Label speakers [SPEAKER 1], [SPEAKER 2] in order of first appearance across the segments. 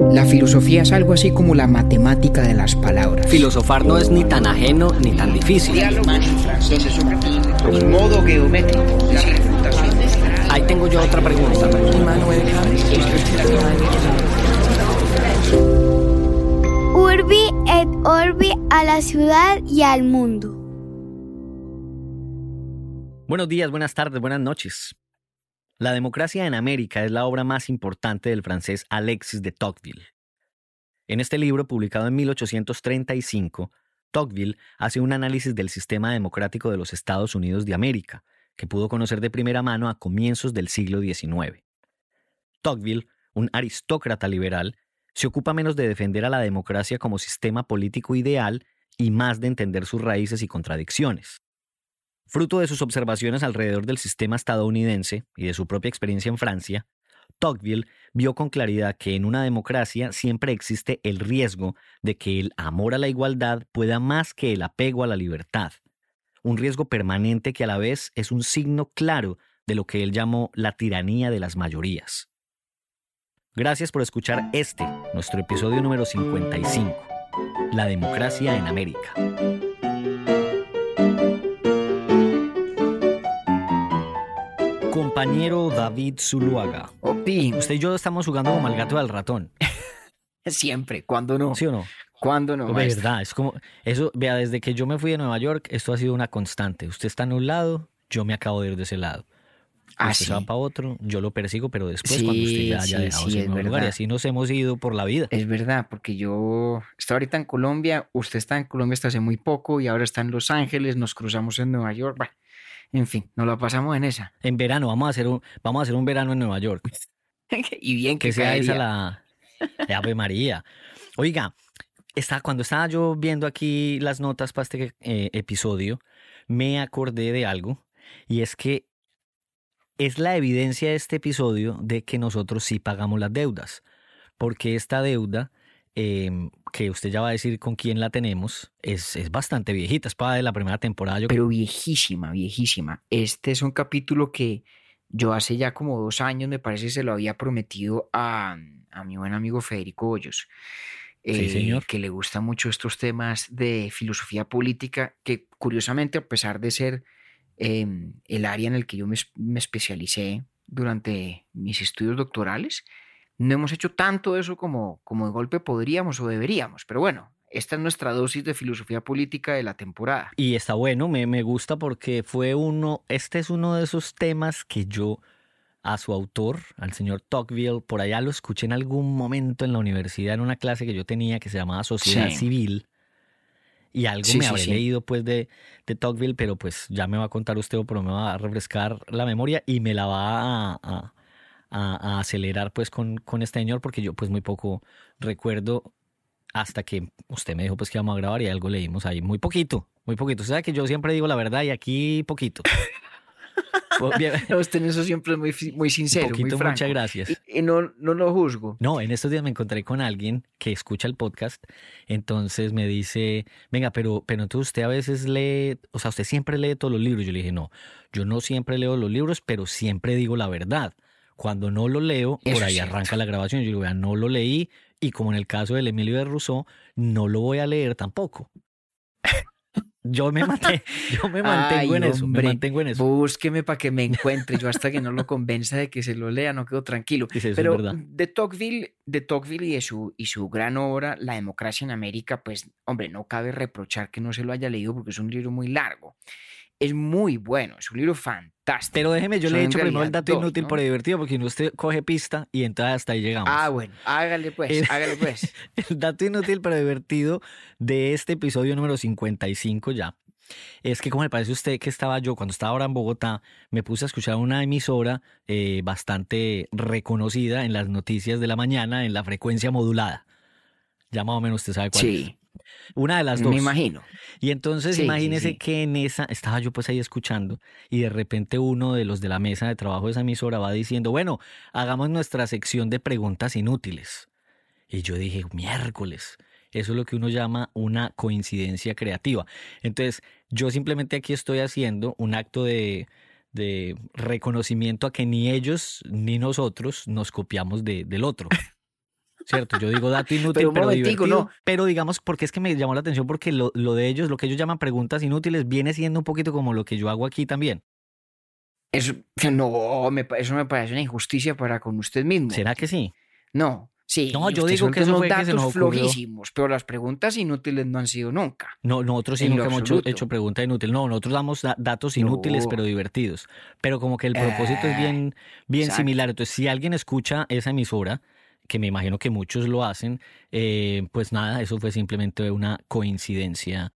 [SPEAKER 1] La filosofía es algo así como la matemática de las palabras.
[SPEAKER 2] Filosofar no es ni tan ajeno ni tan difícil.
[SPEAKER 1] modo geométrico.
[SPEAKER 2] Ahí tengo yo otra pregunta.
[SPEAKER 3] Urbi et Orbi a la ciudad y al mundo.
[SPEAKER 4] Buenos días, buenas tardes, buenas noches. La democracia en América es la obra más importante del francés Alexis de Tocqueville. En este libro, publicado en 1835, Tocqueville hace un análisis del sistema democrático de los Estados Unidos de América, que pudo conocer de primera mano a comienzos del siglo XIX. Tocqueville, un aristócrata liberal, se ocupa menos de defender a la democracia como sistema político ideal y más de entender sus raíces y contradicciones. Fruto de sus observaciones alrededor del sistema estadounidense y de su propia experiencia en Francia, Tocqueville vio con claridad que en una democracia siempre existe el riesgo de que el amor a la igualdad pueda más que el apego a la libertad, un riesgo permanente que a la vez es un signo claro de lo que él llamó la tiranía de las mayorías. Gracias por escuchar este, nuestro episodio número 55, La democracia en América. Compañero David Zuluaga.
[SPEAKER 1] Opi.
[SPEAKER 4] Usted y yo estamos jugando como el gato al ratón.
[SPEAKER 1] Siempre, ¿cuándo no?
[SPEAKER 4] ¿Sí o no?
[SPEAKER 1] ¿Cuándo no? Maestro?
[SPEAKER 4] verdad, es como, eso, vea, desde que yo me fui de Nueva York, esto ha sido una constante. Usted está en un lado, yo me acabo de ir de ese lado.
[SPEAKER 1] Ah,
[SPEAKER 4] usted
[SPEAKER 1] sí.
[SPEAKER 4] se va para otro, yo lo persigo, pero después
[SPEAKER 1] Sí,
[SPEAKER 4] cuando usted ya haya
[SPEAKER 1] sí,
[SPEAKER 4] dejado ese
[SPEAKER 1] es
[SPEAKER 4] nuevo lugar. Y así nos hemos ido por la vida.
[SPEAKER 1] Es verdad, porque yo estoy ahorita en Colombia, usted está en Colombia hasta hace muy poco y ahora está en Los Ángeles, nos cruzamos en Nueva York. Bueno, en fin, nos la pasamos en esa.
[SPEAKER 4] En verano, vamos a hacer un, vamos a hacer un verano en Nueva York.
[SPEAKER 1] y bien que,
[SPEAKER 4] Que sea esa la de Ave María. Oiga, está, cuando estaba yo viendo aquí las notas para este eh, episodio, me acordé de algo, y es que es la evidencia de este episodio de que nosotros sí pagamos las deudas, porque esta deuda, eh, que usted ya va a decir con quién la tenemos, es, es bastante viejita, es para de la primera temporada. Yo
[SPEAKER 1] Pero viejísima, viejísima. Este es un capítulo que yo hace ya como dos años, me parece, se lo había prometido a, a mi buen amigo Federico Hoyos.
[SPEAKER 4] Sí,
[SPEAKER 1] eh,
[SPEAKER 4] señor.
[SPEAKER 1] que le gustan mucho estos temas de filosofía política, que curiosamente, a pesar de ser em, el área en el que yo me, me especialicé durante mis estudios doctorales, no hemos hecho tanto eso como, como de golpe podríamos o deberíamos. Pero bueno, esta es nuestra dosis de filosofía política de la temporada.
[SPEAKER 4] Y está bueno, me, me gusta porque fue uno, este es uno de esos temas que yo a su autor, al señor Tocqueville, por allá lo escuché en algún momento en la universidad en una clase que yo tenía que se llamaba Sociedad
[SPEAKER 1] Sí.
[SPEAKER 4] Civil. Y algo
[SPEAKER 1] Sí,
[SPEAKER 4] me
[SPEAKER 1] sí,
[SPEAKER 4] habré leído pues de, de Tocqueville, pero pues ya me va a contar usted, o pero me va a refrescar la memoria y me la va a, a- a- a acelerar pues con, con este señor, porque yo pues muy poco recuerdo hasta que usted me dijo pues que íbamos a grabar y algo leímos ahí, muy poquito, muy poquito. Usted sabe que yo siempre digo la verdad y aquí poquito. Pues,
[SPEAKER 1] Usted en eso siempre es muy, muy sincero,
[SPEAKER 4] poquito,
[SPEAKER 1] muy franco.
[SPEAKER 4] muchas gracias.
[SPEAKER 1] Y, y no, no lo juzgo.
[SPEAKER 4] No, en estos días me encontré con alguien que escucha el podcast, entonces me dice, venga, pero, pero entonces usted a veces lee, o sea, usted siempre lee todos los libros. Yo le dije, no, yo no siempre leo los libros, pero siempre digo la verdad. Cuando no lo leo,
[SPEAKER 1] Eso
[SPEAKER 4] por ahí arranca la grabación. Yo digo, vea, no lo leí y como en el caso del Emilio de Rousseau, no lo voy a leer tampoco. Yo me, mate- yo me mantengo
[SPEAKER 1] Ay,
[SPEAKER 4] en eso, me
[SPEAKER 1] hombre,
[SPEAKER 4] mantengo en eso.
[SPEAKER 1] Búsqueme para que me encuentre. Yo hasta que no lo convenza de que se lo lea, no quedo tranquilo.
[SPEAKER 4] Es
[SPEAKER 1] Pero de Tocqueville, de Tocqueville y de su, y su gran obra, La democracia en América, pues, hombre, no cabe reprochar que no se lo haya leído porque es un libro muy largo. Es muy bueno, es un libro fantástico.
[SPEAKER 4] Pero déjeme, yo
[SPEAKER 1] Son
[SPEAKER 4] le he dicho primero el dato
[SPEAKER 1] dos,
[SPEAKER 4] inútil
[SPEAKER 1] ¿no?
[SPEAKER 4] por divertido, porque usted coge pista y entonces hasta ahí llegamos.
[SPEAKER 1] Ah, bueno, hágale pues,
[SPEAKER 4] El-
[SPEAKER 1] hágale pues.
[SPEAKER 4] El dato inútil pero divertido de este episodio número 55 ya es que como le parece a usted que estaba yo cuando estaba ahora en Bogotá, me puse a escuchar una emisora eh, bastante reconocida en las noticias de la mañana en la frecuencia modulada. Ya más o menos usted sabe cuál es. Una de las dos.
[SPEAKER 1] me imagino.
[SPEAKER 4] Y entonces
[SPEAKER 1] Sí, sí,
[SPEAKER 4] imagínese
[SPEAKER 1] sí.
[SPEAKER 4] que en esa, estaba yo pues ahí escuchando y de repente uno de los de la mesa de trabajo de esa emisora va diciendo, bueno, hagamos nuestra sección de preguntas inútiles. Y yo dije, miércoles, eso es lo que uno llama una coincidencia creativa. Entonces, yo simplemente aquí estoy haciendo un acto de, de reconocimiento a que ni ellos ni nosotros nos copiamos de- del otro. ¿Cierto? Yo digo dato inútil,
[SPEAKER 1] Pero
[SPEAKER 4] divertido.
[SPEAKER 1] no.
[SPEAKER 4] Pero digamos, porque es que me llamó la atención porque lo, lo de ellos, lo que ellos llaman preguntas inútiles, viene siendo un poquito como lo que yo hago aquí también.
[SPEAKER 1] Eso, no, me eso me parece una injusticia para con usted mismo.
[SPEAKER 4] ¿Será que sí?
[SPEAKER 1] No, sí.
[SPEAKER 4] No, yo digo que que se
[SPEAKER 1] datos
[SPEAKER 4] nos
[SPEAKER 1] flojísimos, pero las preguntas inútiles no han sido nunca.
[SPEAKER 4] No, nosotros sí nunca hemos hecho, hecho pregunta inútil. No, nosotros damos da- datos inútiles,
[SPEAKER 1] No.
[SPEAKER 4] pero divertidos. Pero como que el propósito es bien, bien
[SPEAKER 1] exacto.
[SPEAKER 4] similar. Entonces, si alguien escucha esa emisora, que me imagino que muchos lo hacen, eh, pues nada, eso fue simplemente una coincidencia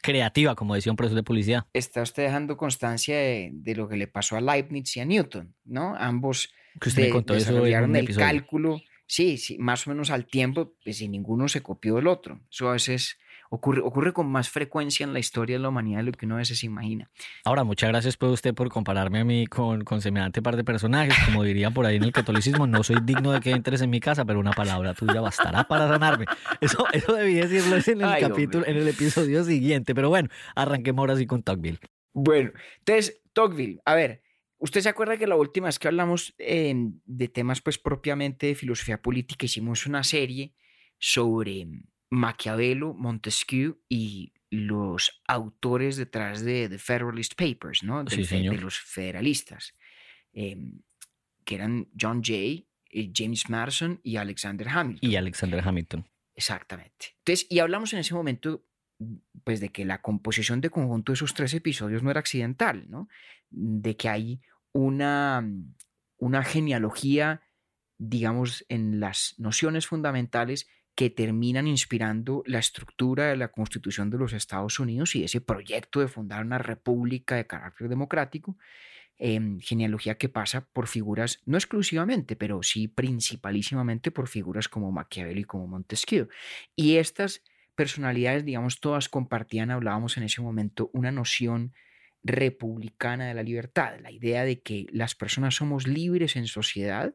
[SPEAKER 4] creativa, como decía un profesor de publicidad.
[SPEAKER 1] Está usted dejando constancia de, de lo que le pasó a Leibniz y a Newton, ¿no? Ambos
[SPEAKER 4] Que usted me
[SPEAKER 1] de-
[SPEAKER 4] contó
[SPEAKER 1] desarrollaron el
[SPEAKER 4] episodio.
[SPEAKER 1] cálculo, sí, sí, más o menos al tiempo, pues si ninguno se copió del otro. Eso a veces ocurre, ocurre con más frecuencia en la historia de la humanidad de lo que uno a veces imagina.
[SPEAKER 4] Ahora, muchas gracias pues usted por compararme a mí con, con semejante par de personajes. Como dirían por ahí en el catolicismo, no soy digno de que entres en mi casa, pero una palabra tuya bastará para sanarme. Eso, eso debí decirlo en el
[SPEAKER 1] Ay,
[SPEAKER 4] capítulo,
[SPEAKER 1] hombre.
[SPEAKER 4] en el episodio siguiente. Pero bueno, arranquemos ahora sí con Tocqueville.
[SPEAKER 1] Bueno, entonces, Tocqueville, a ver, ¿usted se acuerda que la última vez que hablamos eh, de temas pues propiamente de filosofía política hicimos una serie sobre Maquiavelo, Montesquieu y los autores detrás de The Federalist Papers, ¿no? Del
[SPEAKER 4] Sí,
[SPEAKER 1] de los federalistas, eh, que eran John Jay, eh, James Madison y Alexander Hamilton.
[SPEAKER 4] Y Alexander Hamilton.
[SPEAKER 1] Exactamente. Entonces, y hablamos en ese momento, pues, de que la composición de conjunto de esos tres episodios no era accidental, ¿no? De que hay una, una genealogía, digamos, en las nociones fundamentales que terminan inspirando la estructura de la Constitución de los Estados Unidos y ese proyecto de fundar una república de carácter democrático, em, genealogía que pasa por figuras, no exclusivamente, pero sí principalísimamente por figuras como Maquiavelo y como Montesquieu. Y estas personalidades, digamos, todas compartían, hablábamos en ese momento, una noción republicana de la libertad, la idea de que las personas somos libres en sociedad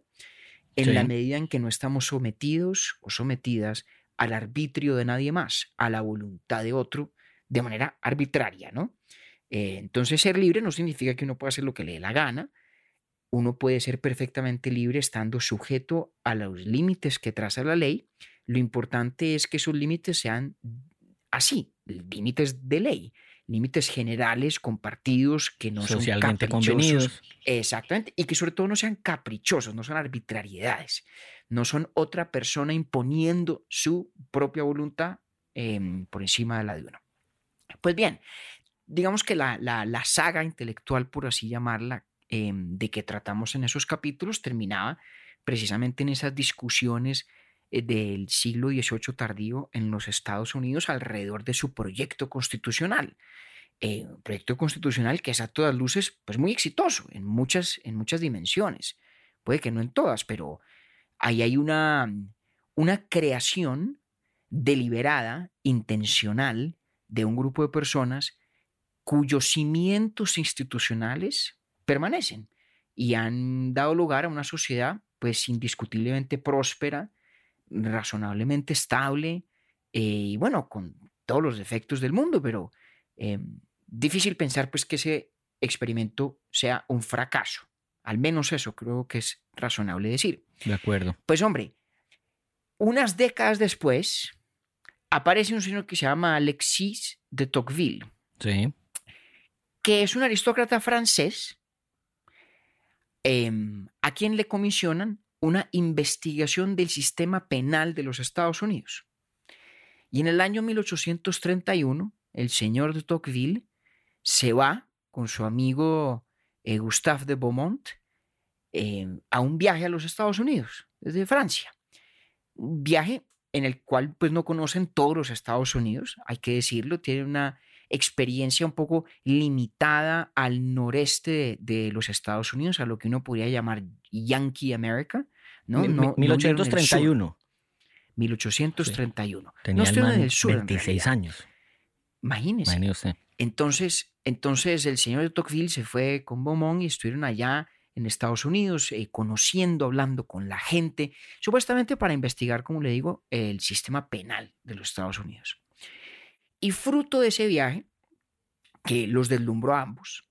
[SPEAKER 1] en la medida en que no estamos sometidos o sometidas al arbitrio de nadie más, a la voluntad de otro, de manera arbitraria, ¿no? Eh, entonces, ser libre no significa que uno pueda hacer lo que le dé la gana. Uno puede ser perfectamente libre estando sujeto a los límites que traza la ley. Lo importante es que esos límites sean así, límites de ley, límites generales, compartidos, que no
[SPEAKER 4] Socialmente
[SPEAKER 1] son
[SPEAKER 4] convenidos.
[SPEAKER 1] Exactamente, y que sobre todo no sean caprichosos, no son arbitrariedades, no son otra persona imponiendo su propia voluntad em, por encima de la de uno. Pues bien, digamos que la, la- la saga intelectual, por así llamarla, em, de que tratamos en esos capítulos terminaba precisamente en esas discusiones del siglo XVIII tardío en los Estados Unidos alrededor de su proyecto constitucional. Eh, un proyecto constitucional que es a todas luces pues muy exitoso en muchas, en muchas dimensiones. Puede que no en todas, pero ahí hay una, una creación deliberada, intencional, de un grupo de personas cuyos cimientos institucionales permanecen y han dado lugar a una sociedad pues indiscutiblemente próspera, razonablemente estable eh, y bueno, con todos los defectos del mundo, pero eh, difícil pensar pues que ese experimento sea un fracaso. Al menos eso creo que es razonable decir.
[SPEAKER 4] De acuerdo.
[SPEAKER 1] Pues hombre, unas décadas después aparece un señor que se llama Alexis de Tocqueville,
[SPEAKER 4] Sí.
[SPEAKER 1] que es un aristócrata francés em, a quien le comisionan una investigación del sistema penal de los Estados Unidos. Y en el año 1831, el señor de Tocqueville se va con su amigo eh, Gustave de Beaumont eh, a un viaje a los Estados Unidos, desde Francia. Un viaje en el cual pues no conocen todos los Estados Unidos, hay que decirlo, tienen una experiencia un poco limitada al noreste de, de los Estados Unidos, a lo que uno podría llamar Yankee America, ¿no?
[SPEAKER 4] Mi- mi-
[SPEAKER 1] no, no vieron el sur.
[SPEAKER 4] 1831.
[SPEAKER 1] 1831.
[SPEAKER 4] Tenía
[SPEAKER 1] no estuvieron en el sur. en
[SPEAKER 4] 26
[SPEAKER 1] realidad.
[SPEAKER 4] años.
[SPEAKER 1] Imagínese. Entonces, entonces el señor de Tocqueville se fue con Beaumont y estuvieron allá en Estados Unidos, eh, conociendo, hablando con la gente, supuestamente para investigar, como le digo, el sistema penal de los Estados Unidos. Y fruto de ese viaje, que los deslumbró a ambos,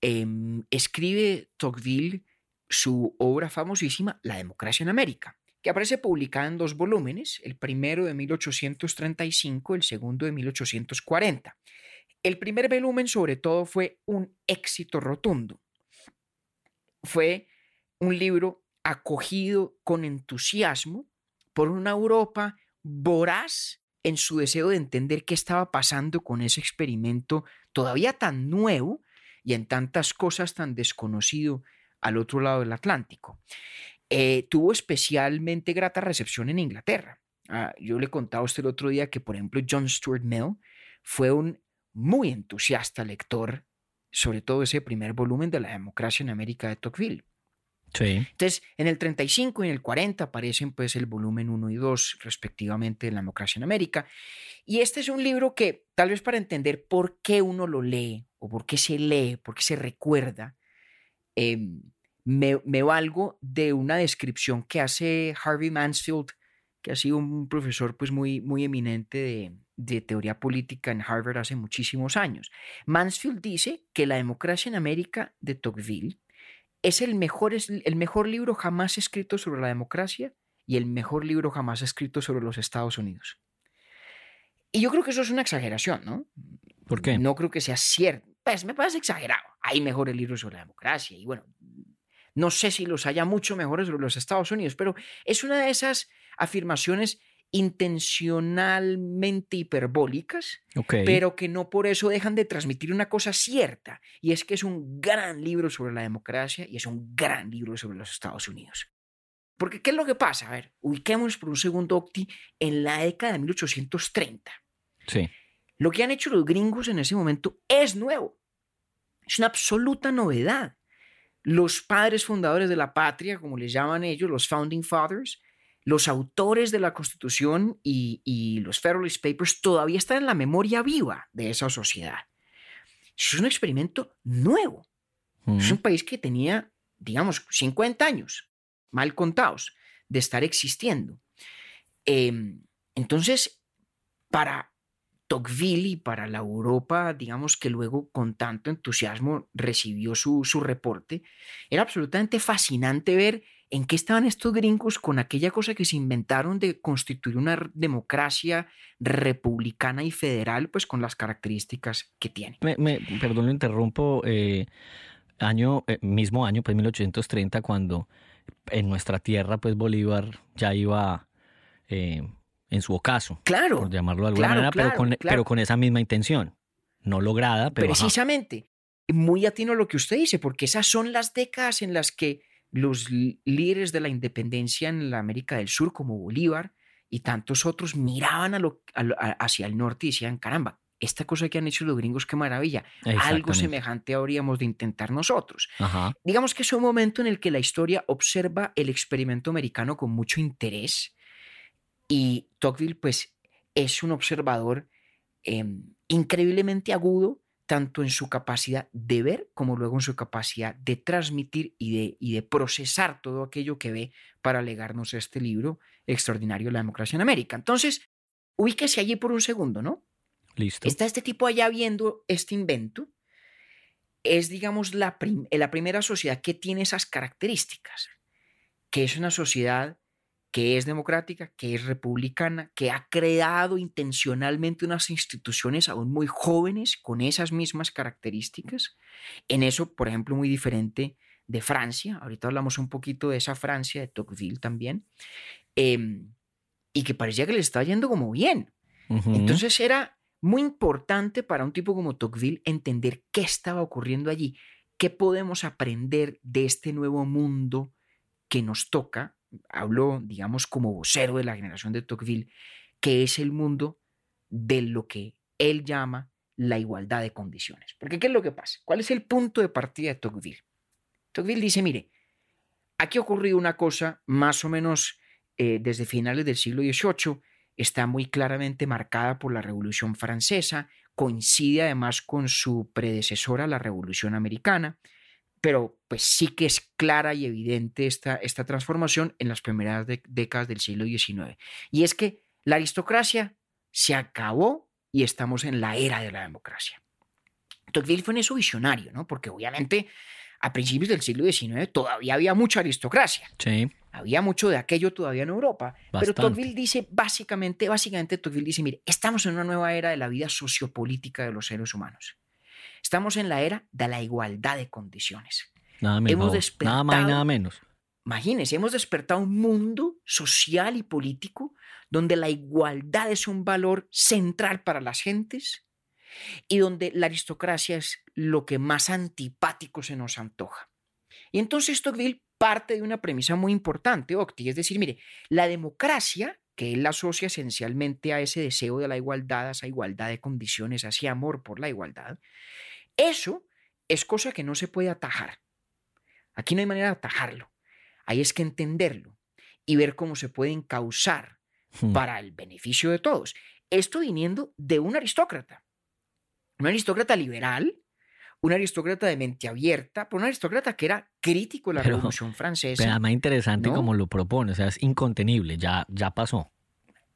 [SPEAKER 1] em, escribe Tocqueville su obra famosísima, La democracia en América, que aparece publicada en dos volúmenes, el primero de 1835, el segundo de 1840. El primer volumen sobre todo fue un éxito rotundo. Fue un libro acogido con entusiasmo por una Europa voraz en su deseo de entender qué estaba pasando con ese experimento todavía tan nuevo y en tantas cosas tan desconocido al otro lado del Atlántico. Eh, tuvo especialmente grata recepción en Inglaterra. Ah, yo le contaba a usted el otro día que, por ejemplo, John Stuart Mill fue un muy entusiasta lector, sobre todo ese primer volumen de la democracia en América de Tocqueville. Entonces, en el 35 y en el 40 aparecen pues el volumen 1 y 2 respectivamente de la democracia en América. Y este es un libro que tal vez para entender por qué uno lo lee o por qué se lee, por qué se recuerda, em, me, me, valgo de una descripción que hace Harvey Mansfield, que ha sido un profesor pues muy, muy eminente de, de teoría política en Harvard hace muchísimos años. Mansfield dice que la democracia en América de Tocqueville es el mejor, es el mejor libro jamás escrito sobre la democracia y el mejor libro jamás escrito sobre los Estados Unidos. Y yo creo que eso es una exageración, ¿no?
[SPEAKER 4] ¿Por qué?
[SPEAKER 1] No creo que sea cierto. Pues me parece exagerado. Hay mejores libros sobre la democracia y bueno, no sé si los haya mucho mejores sobre los Estados Unidos, pero es una de esas afirmaciones intencionalmente hiperbólicas, pero que no por eso dejan de transmitir una cosa cierta, y es que es un gran libro sobre la democracia y es un gran libro sobre los Estados Unidos. Porque, ¿qué es lo que pasa? A ver, ubiquémonos por un segundo, Octi, en la década de 1830.
[SPEAKER 4] Sí.
[SPEAKER 1] Lo que han hecho los gringos en ese momento es nuevo. Es una absoluta novedad. Los padres fundadores de la patria, como les llaman ellos, los founding fathers, los autores de la Constitución y, los Federalist Papers todavía están en la memoria viva de esa sociedad. es un experimento nuevo. Es un país que tenía, digamos, 50 años, mal contados, de estar existiendo. Em, entonces, para Tocqueville y para la Europa, digamos que luego con tanto entusiasmo recibió su, su reporte, era absolutamente fascinante ver ¿En qué estaban estos gringos con aquella cosa que se inventaron de constituir una democracia republicana y federal, pues con las características que tiene?
[SPEAKER 4] Me, perdón, lo interrumpo. Eh, año, eh, mismo año, pues 1830, cuando en nuestra tierra, pues Bolívar ya iba eh, en su ocaso.
[SPEAKER 1] Claro.
[SPEAKER 4] Por llamarlo de alguna manera, pero, con, pero con esa misma intención. No lograda, pero.
[SPEAKER 1] Precisamente. Muy atino lo que usted dice, porque esas son las décadas en las que los líderes de la independencia en la América del Sur, como Bolívar y tantos otros, miraban a lo, hacia el norte y decían, caramba, esta cosa que han hecho los gringos, qué maravilla. Algo semejante habríamos de intentar nosotros. Digamos que es un momento en el que la historia observa el experimento americano con mucho interés y Tocqueville pues es un observador em, increíblemente agudo tanto en su capacidad de ver como luego en su capacidad de transmitir y de, y de procesar todo aquello que ve para legarnos este libro extraordinario, La democracia en América. Entonces, ubíquese allí por un segundo, ¿no?
[SPEAKER 4] Listo.
[SPEAKER 1] Está este tipo allá viendo este invento. Es, digamos, la, la primera sociedad que tiene esas características, que es una sociedad que es democrática, que es republicana, que ha creado intencionalmente unas instituciones aún muy jóvenes con esas mismas características. En eso, por ejemplo, muy diferente de Francia. Ahorita hablamos un poquito de esa Francia, de Tocqueville también. Em, y que parecía que le estaba yendo como bien. Entonces era muy importante para un tipo como Tocqueville entender qué estaba ocurriendo allí, qué podemos aprender de este nuevo mundo que nos toca hablo, digamos, como vocero de la generación de Tocqueville, que es el mundo de lo que él llama la igualdad de condiciones. Porque ¿qué es lo que pasa? ¿Cuál es el punto de partida de Tocqueville? Tocqueville dice, mire, aquí ha ocurrido una cosa más o menos eh, desde finales del siglo XVIII, está muy claramente marcada por la Revolución Francesa, coincide además con su predecesora, la Revolución Americana, pero pues sí que es clara y evidente esta, esta transformación en las primeras décadas del siglo XIX. Y es que la aristocracia se acabó y estamos en la era de la democracia. Tocqueville fue en eso visionario, ¿no? Porque obviamente a principios del siglo XIX todavía había mucha aristocracia.
[SPEAKER 4] Sí.
[SPEAKER 1] Había mucho de aquello todavía en Europa, pero
[SPEAKER 4] Bastante.
[SPEAKER 1] Tocqueville dice básicamente, básicamente Tocqueville dice, mire, estamos en una nueva era de la vida sociopolítica de los seres humanos. Estamos en la era de la igualdad de condiciones.
[SPEAKER 4] Nada menos.
[SPEAKER 1] Hemos
[SPEAKER 4] Nada más y
[SPEAKER 1] despertado-
[SPEAKER 4] nada menos.
[SPEAKER 1] Imagínense, hemos despertado un mundo social y político donde la igualdad es un valor central para las gentes y donde la aristocracia es lo que más antipático se nos antoja. Y entonces Tocqueville parte de una premisa muy importante, Octi, es decir, mire, la democracia, que él asocia esencialmente a ese deseo de la igualdad, a esa igualdad de condiciones, a ese amor por la igualdad, eso es cosa que no se puede atajar. Aquí no hay manera de atajarlo. Ahí es que entenderlo y ver cómo se puede encauzar
[SPEAKER 4] Hmm.
[SPEAKER 1] para el beneficio de todos. Esto viniendo de un aristócrata, un aristócrata liberal, un aristócrata de mente abierta, pero un aristócrata que era crítico de la
[SPEAKER 4] Pero-
[SPEAKER 1] Revolución
[SPEAKER 4] Pero
[SPEAKER 1] Francesa.
[SPEAKER 4] además interesante
[SPEAKER 1] ¿no?
[SPEAKER 4] como lo propone, o sea, es incontenible, ya, ya pasó.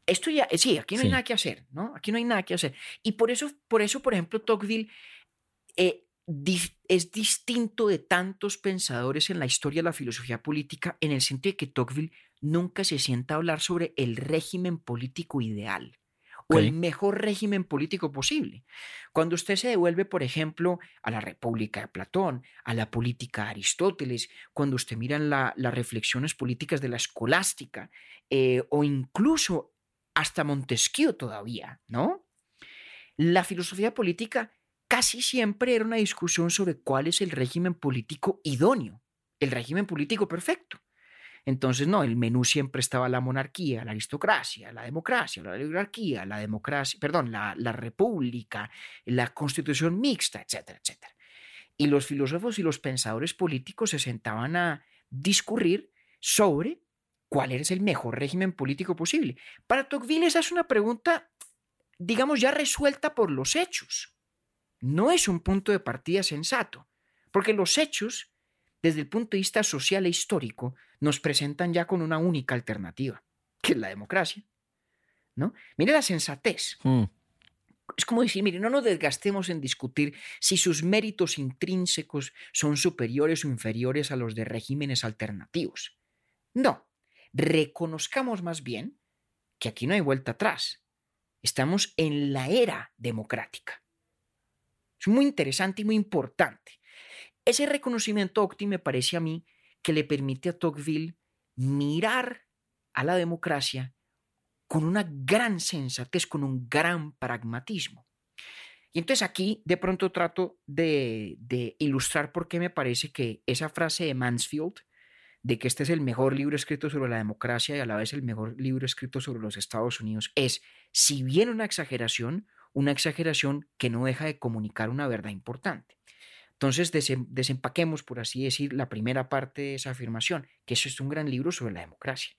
[SPEAKER 1] Esto ya, eh, sí, aquí no hay nada que hacer, ¿no? Aquí no hay nada que hacer. Y por eso, por eso por ejemplo, Tocqueville eh, di- es distinto de tantos pensadores en la historia de la filosofía política en el sentido de que Tocqueville nunca se sienta a hablar sobre el régimen político ideal o el mejor régimen político posible. Cuando usted se devuelve, por ejemplo, a la República de Platón, a la política de Aristóteles, cuando usted mira la- las reflexiones políticas de la escolástica, eh, o incluso hasta Montesquieu todavía, ¿no? La filosofía política casi siempre era una discusión sobre cuál es el régimen político idóneo, el régimen político perfecto. Entonces, no, el menú siempre estaba la monarquía, la aristocracia, la democracia, la oligarquía, la democracia, perdón, la, la república, la constitución mixta, etcétera, etcétera. Y los filósofos y los pensadores políticos se sentaban a discurrir sobre cuál es el mejor régimen político posible. Para Tocqueville esa es una pregunta, digamos, ya resuelta por los hechos. No es un punto de partida sensato, porque los hechos, desde el punto de vista social e histórico, nos presentan ya con una única alternativa, que es la democracia. ¿no? Mire la sensatez.
[SPEAKER 4] Hmm.
[SPEAKER 1] Es como decir, mire, no nos desgastemos en discutir si sus méritos intrínsecos son superiores o inferiores a los de regímenes alternativos. No, reconozcamos más bien que aquí no hay vuelta atrás. Estamos en la era democrática. Es muy interesante y muy importante. Ese reconocimiento, Octi, me parece a mí que le permite a Tocqueville mirar a la democracia con una gran sensatez, con un gran pragmatismo. Y entonces aquí de pronto trato de, de, ilustrar por qué me parece que esa frase de Mansfield, de que este es el mejor libro escrito sobre la democracia y a la vez el mejor libro escrito sobre los Estados Unidos, es, si bien una exageración, una exageración que no deja de comunicar una verdad importante. Entonces desempaquemos, por así decir, la primera parte de esa afirmación, que eso es un gran libro sobre la democracia.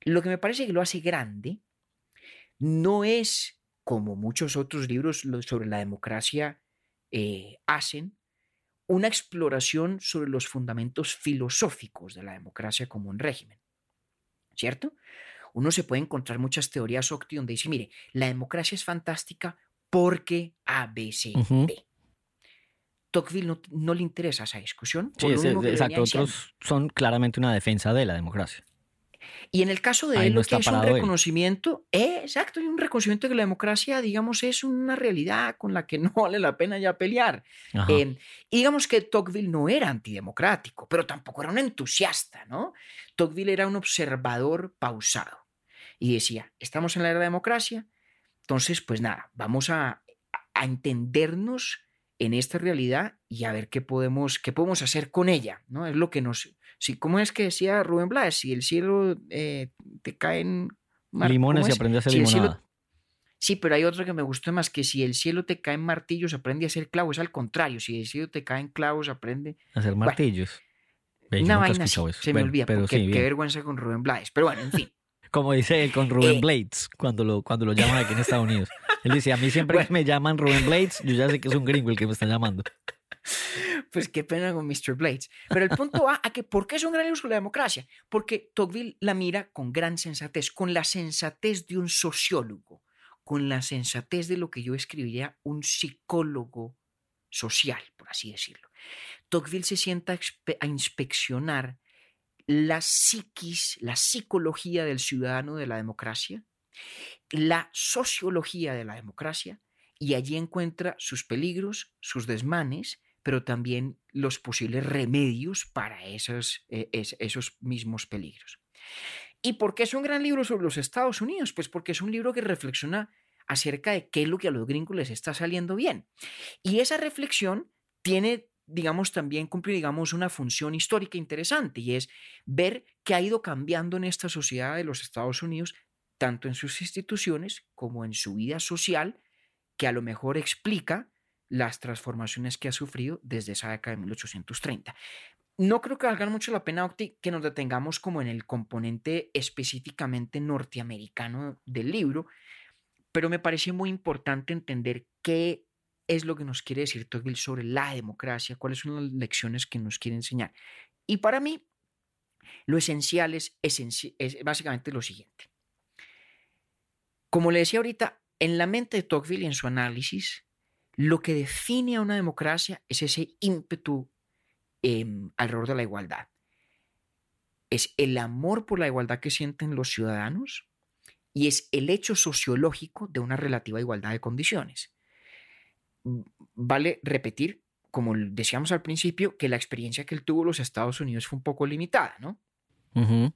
[SPEAKER 1] Lo que me parece que lo hace grande no es, como muchos otros libros sobre la democracia eh, hacen, una exploración sobre los fundamentos filosóficos de la democracia como un régimen. ¿Cierto? Uno se puede encontrar muchas teorías Octi donde dice, mire, la democracia es fantástica porque A, B, C,
[SPEAKER 4] Uh -huh.
[SPEAKER 1] Tocqueville no, no, le interesa esa discusión.
[SPEAKER 4] Sí, es, exacto. Otros son claramente una defensa de la democracia.
[SPEAKER 1] Y en el caso de
[SPEAKER 4] Ahí
[SPEAKER 1] él, lo que es un reconocimiento, eh, exacto, y un reconocimiento de que la democracia, digamos, es una realidad con la que no vale la pena ya pelear. Eh, digamos que Tocqueville no era antidemocrático, pero tampoco era un entusiasta, ¿no? Tocqueville era un observador pausado y decía, estamos en la era de la democracia, entonces, pues nada, vamos a, a entendernos en esta realidad y a ver qué podemos, qué podemos hacer con ella, ¿no? Es lo que nos... Si, ¿Cómo es que decía Rubén Blades? Si el cielo eh, te caen...
[SPEAKER 4] mar- Limones y aprende a hacer
[SPEAKER 1] Si el cielo-
[SPEAKER 4] limonada.
[SPEAKER 1] Sí, pero hay otro que me gustó más, que si el cielo te caen martillos, aprende a hacer clavos. Es al contrario, si el cielo te caen clavos, aprende...
[SPEAKER 4] Hacer martillos. Ve,
[SPEAKER 1] Una vaina así,
[SPEAKER 4] escuchado eso.
[SPEAKER 1] se me
[SPEAKER 4] Bueno,
[SPEAKER 1] olvida,
[SPEAKER 4] pero
[SPEAKER 1] porque
[SPEAKER 4] sí,
[SPEAKER 1] qué vergüenza con Rubén Blades. Pero bueno, en fin.
[SPEAKER 4] Como dice él con Rubén
[SPEAKER 1] Eh,
[SPEAKER 4] Blades cuando lo, cuando lo llaman aquí en Estados Unidos. Él dice, a mí siempre
[SPEAKER 1] Bueno.
[SPEAKER 4] que me llaman Rubén Blades, yo ya sé que es un gringo el que me está llamando.
[SPEAKER 1] Pues qué pena con Mr. Blades. Pero el punto va a que, ¿por qué es un gran uso de la democracia? Porque Tocqueville la mira con gran sensatez, con la sensatez de un sociólogo, con la sensatez de lo que yo escribiría un psicólogo social, por así decirlo. Tocqueville se sienta a inspeccionar la psiquis, la psicología del ciudadano de la democracia, la sociología de la democracia, y allí encuentra sus peligros, sus desmanes, pero también los posibles remedios para esos, eh, esos mismos peligros. ¿Y por qué es un gran libro sobre los Estados Unidos? Pues porque es un libro que reflexiona acerca de qué es lo que a los gringos les está saliendo bien. Y esa reflexión tiene, digamos, también cumple, digamos, una función histórica interesante y es ver qué ha ido cambiando en esta sociedad de los Estados Unidos, tanto en sus instituciones como en su vida social, que a lo mejor explica las transformaciones que ha sufrido desde esa década de 1830. No creo que valga mucho la pena, que nos detengamos como en el componente específicamente norteamericano del libro, pero me parece muy importante entender qué es lo que nos quiere decir Tocqueville sobre la democracia, cuáles son las lecciones que nos quiere enseñar. Y para mí, lo esencial es, básicamente lo siguiente. Como le decía ahorita, en la mente de Tocqueville y en su análisis, lo que define a una democracia es ese ímpetu eh, alrededor de la igualdad. Es el amor por la igualdad que sienten los ciudadanos y es el hecho sociológico de una relativa igualdad de condiciones. Vale repetir, como decíamos al principio, que la experiencia que él tuvo en los Estados Unidos fue un poco limitada, ¿no?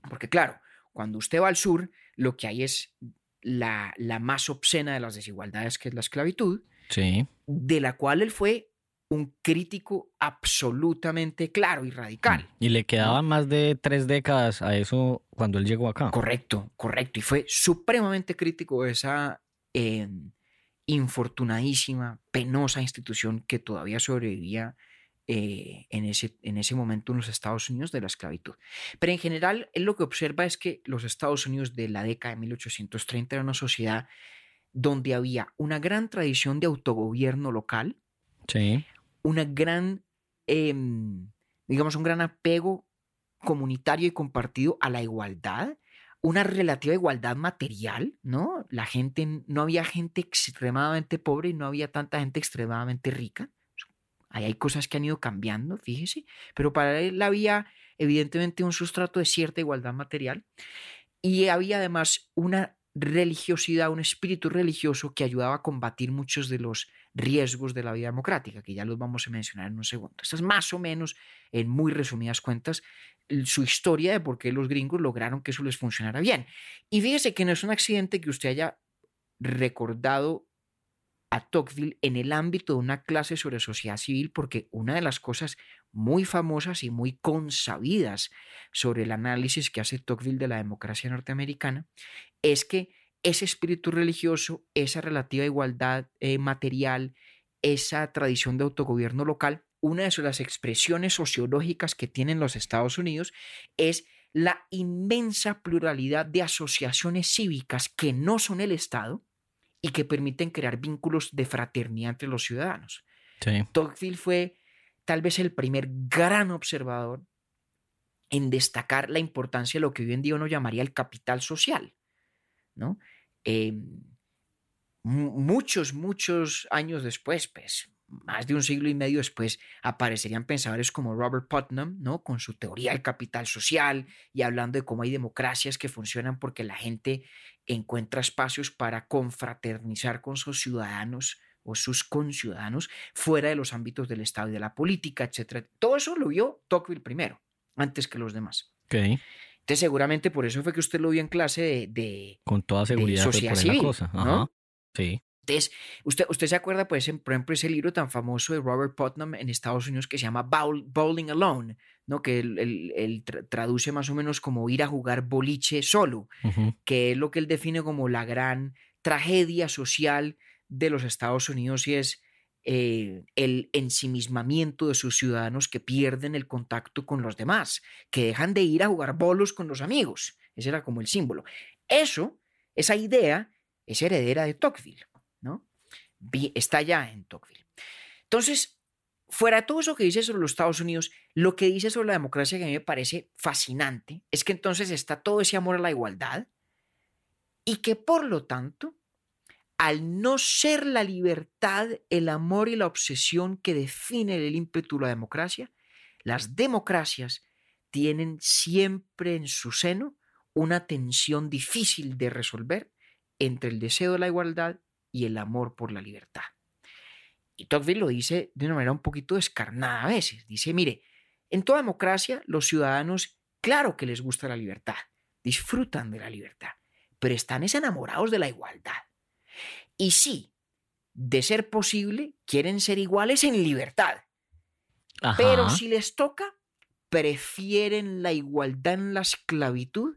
[SPEAKER 1] Porque claro, cuando usted va al sur, lo que hay es la, la, más obscena de las desigualdades, que es la esclavitud,
[SPEAKER 4] sí.
[SPEAKER 1] de la cual él fue un crítico absolutamente claro y radical.
[SPEAKER 4] Y le quedaban más de tres décadas a eso cuando él llegó acá.
[SPEAKER 1] Correcto, correcto. Y fue supremamente crítico de esa eh, infortunadísima, penosa institución que todavía sobrevivía eh, en, ese, en ese momento en los Estados Unidos de la esclavitud. Pero en general, él lo que observa es que los Estados Unidos de la década de 1830 era una sociedad donde había una gran tradición de autogobierno local,
[SPEAKER 4] sí
[SPEAKER 1] una gran, em, digamos, un gran apego comunitario y compartido a la igualdad, una relativa igualdad material, ¿no? La gente, no había gente extremadamente pobre y no había tanta gente extremadamente rica. Ahí hay cosas que han ido cambiando, fíjese, pero para él había evidentemente un sustrato de cierta igualdad material y había además una religiosidad, un espíritu religioso que ayudaba a combatir muchos de los riesgos de la vida democrática, que ya los vamos a mencionar en un segundo. Esta es más o menos, en muy resumidas cuentas, su historia de por qué los gringos lograron que eso les funcionara bien. Y fíjese que no es un accidente que usted haya recordado a Tocqueville en el ámbito de una clase sobre sociedad civil, porque una de las cosas muy famosas y muy consabidas sobre el análisis que hace Tocqueville de la democracia norteamericana es que ese espíritu religioso, esa relativa igualdad eh, material, esa tradición de autogobierno local, una de las expresiones sociológicas que tienen los Estados Unidos es la inmensa pluralidad de asociaciones cívicas que no son el Estado y que permiten crear vínculos de fraternidad entre los ciudadanos. Tocqueville fue tal vez el primer gran observador en destacar la importancia de lo que hoy en día uno llamaría el capital social. ¿no? Em, muchos, muchos años después, pues más de un siglo y medio después, aparecerían pensadores como Robert Putnam, ¿no? Con su teoría del capital social y hablando de cómo hay democracias que funcionan porque la gente encuentra espacios para confraternizar con sus ciudadanos o sus conciudadanos fuera de los ámbitos del Estado y de la política, etc. Todo eso lo vio Tocqueville primero, antes que los demás.
[SPEAKER 4] Okay.
[SPEAKER 1] Entonces, seguramente por eso fue que usted lo vio en clase de.
[SPEAKER 4] Con toda seguridad.
[SPEAKER 1] sociedad civil, cosa.
[SPEAKER 4] ¿no? Sí.
[SPEAKER 1] Entonces, usted, usted se acuerda, pues, por ejemplo, ese libro tan famoso de Robert Putnam en Estados Unidos que se llama Bowling Alone, ¿no? Que él, traduce más o menos como ir a jugar boliche solo, que es lo que él define como la gran tragedia social de los Estados Unidos y es eh, el ensimismamiento de sus ciudadanos que pierden el contacto con los demás, que dejan de ir a jugar bolos con los amigos. Ese era como el símbolo. Eso, esa idea, es heredera de Tocqueville, ¿no? Está ya en Tocqueville. Entonces, fuera de todo eso que dice sobre los Estados Unidos, lo que dice sobre la democracia que a mí me parece fascinante es que entonces está todo ese amor a la igualdad y que por lo tanto al no ser la libertad, el amor y la obsesión que definen el ímpetu de la democracia, las democracias tienen siempre en su seno una tensión difícil de resolver entre el deseo de la igualdad y el amor por la libertad. Y Tocqueville lo dice de una manera un poquito descarnada a veces. Dice, mire, en toda democracia los ciudadanos, claro que les gusta la libertad, disfrutan de la libertad, pero están enamorados de la igualdad. Y sí, de ser posible, quieren ser iguales en libertad. Pero si les toca, prefieren la igualdad en la esclavitud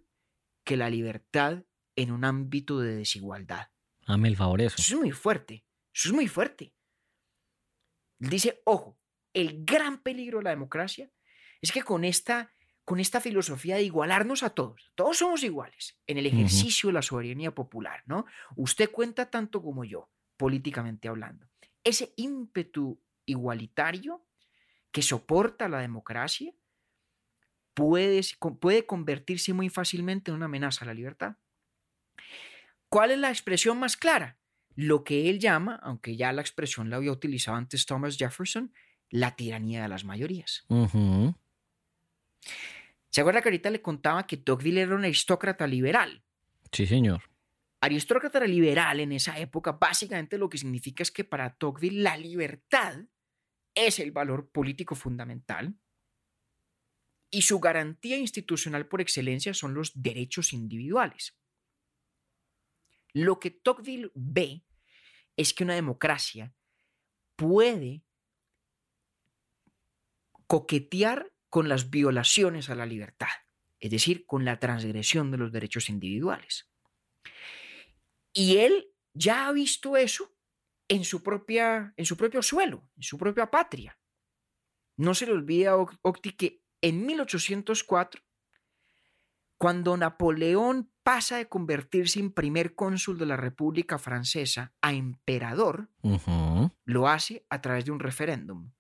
[SPEAKER 1] que la libertad en un ámbito de desigualdad.
[SPEAKER 4] Dame el favor eso.
[SPEAKER 1] Eso es muy fuerte. Eso es muy fuerte. Dice, ojo, el gran peligro de la democracia es que con esta, con esta filosofía de igualarnos a todos, todos somos iguales en el ejercicio de la soberanía popular, ¿no? Usted cuenta tanto como yo, políticamente hablando. Ese ímpetu igualitario que soporta la democracia puede, puede convertirse muy fácilmente en una amenaza a la libertad. ¿Cuál es la expresión más clara? Lo que él llama, aunque ya la expresión la había utilizado antes Thomas Jefferson, la tiranía de las mayorías. ¿Se acuerda que ahorita le contaba que Tocqueville era un aristócrata liberal?
[SPEAKER 4] Sí, señor.
[SPEAKER 1] Aristócrata liberal en esa época, básicamente lo que significa es que para Tocqueville la libertad es el valor político fundamental y su garantía institucional por excelencia son los derechos individuales. Lo que Tocqueville ve es que una democracia puede coquetear con las violaciones a la libertad, es decir, con la transgresión de los derechos individuales. Y él ya ha visto eso en su, propia, en su propio suelo, en su propia patria. No se le olvida, Octi, que en 1804, cuando Napoleón pasa de convertirse en primer cónsul de la República Francesa a emperador, lo hace a través de un referéndum.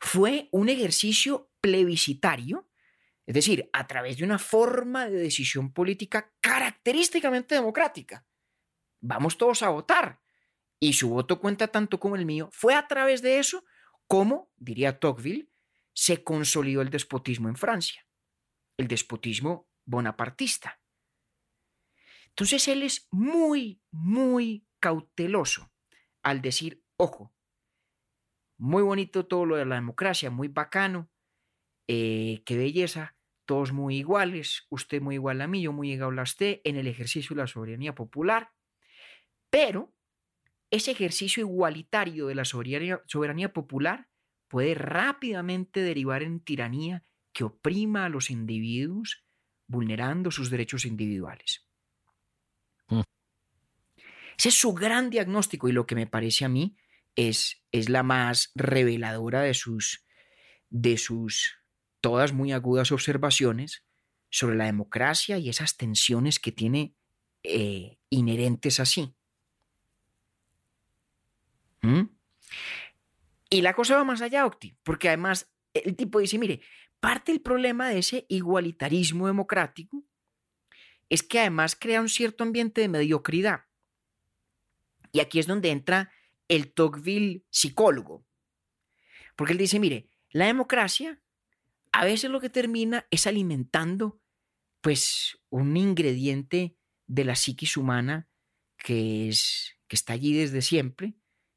[SPEAKER 1] Fue un ejercicio plebiscitario, es decir, a través de una forma de decisión política característicamente democrática. Vamos todos a votar. Y su voto cuenta tanto como el mío. Fue a través de eso como, diría Tocqueville, se consolidó el despotismo en Francia, el despotismo bonapartista. Entonces él es muy, muy cauteloso al decir, ojo, muy bonito todo lo de la democracia, muy bacano. Eh, qué belleza. Todos muy iguales. Usted muy igual a mí, yo muy igual a usted en el ejercicio de la soberanía popular. Pero ese ejercicio igualitario de la soberanía, soberanía popular puede rápidamente derivar en tiranía que oprima a los individuos, vulnerando sus derechos individuales. Mm. Ese es su gran diagnóstico y lo que me parece a mí es, es la más reveladora de sus, de sus todas muy agudas observaciones sobre la democracia y esas tensiones que tiene eh, inherentes así. ¿Mm? Y la cosa va más allá, Octi, porque además el tipo dice, mire, parte del problema de ese igualitarismo democrático es que además crea un cierto ambiente de mediocridad. Y aquí es donde entra el Tocqueville psicólogo. Porque él dice, mire, la democracia a veces lo que termina es alimentando pues un ingrediente de la psiquis humana que es que está allí desde siempre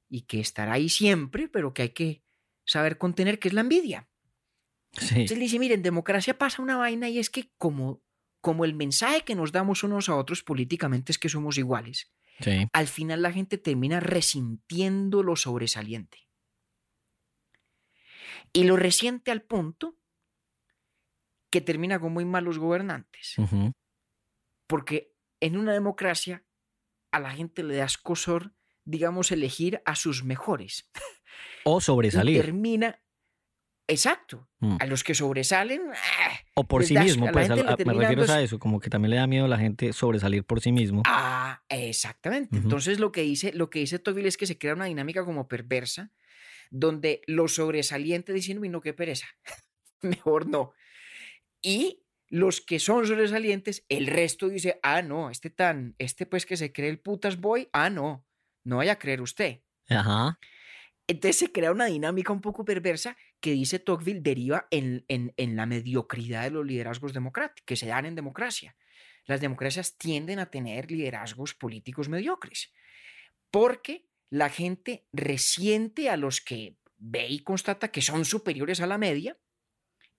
[SPEAKER 1] y que estará ahí siempre, pero que hay que saber contener, que es la envidia. Entonces él dice, mire, en democracia pasa una vaina y es que como, como el mensaje que nos damos unos a otros políticamente es que somos iguales, al final la gente termina resintiendo lo sobresaliente. Y lo resiente al punto que termina con muy malos gobernantes. Porque en una democracia a la gente le da escosor, digamos, elegir a sus mejores.
[SPEAKER 4] O sobresalir.
[SPEAKER 1] Y termina, exacto, mm. a los que sobresalen. Ah,
[SPEAKER 4] o por sí mismo, pues me refiero a eso, como que también le da miedo a la gente sobresalir por sí mismo.
[SPEAKER 1] Ah, exactamente. Entonces lo que dice, lo que dice Tocqueville es que se crea una dinámica como perversa, donde los sobresalientes dicen, uy, no, qué pereza, mejor no. Y los que son sobresalientes, el resto dice, ah, no, este tan, este pues que se cree el putas boy, ah, no, no vaya a creer usted.
[SPEAKER 4] Ajá.
[SPEAKER 1] Entonces se crea una dinámica un poco perversa que dice Tocqueville deriva en, en, en la mediocridad de los liderazgos democráticos que se dan en democracia. Las democracias tienden a tener liderazgos políticos mediocres porque la gente resiente a los que ve y constata que son superiores a la media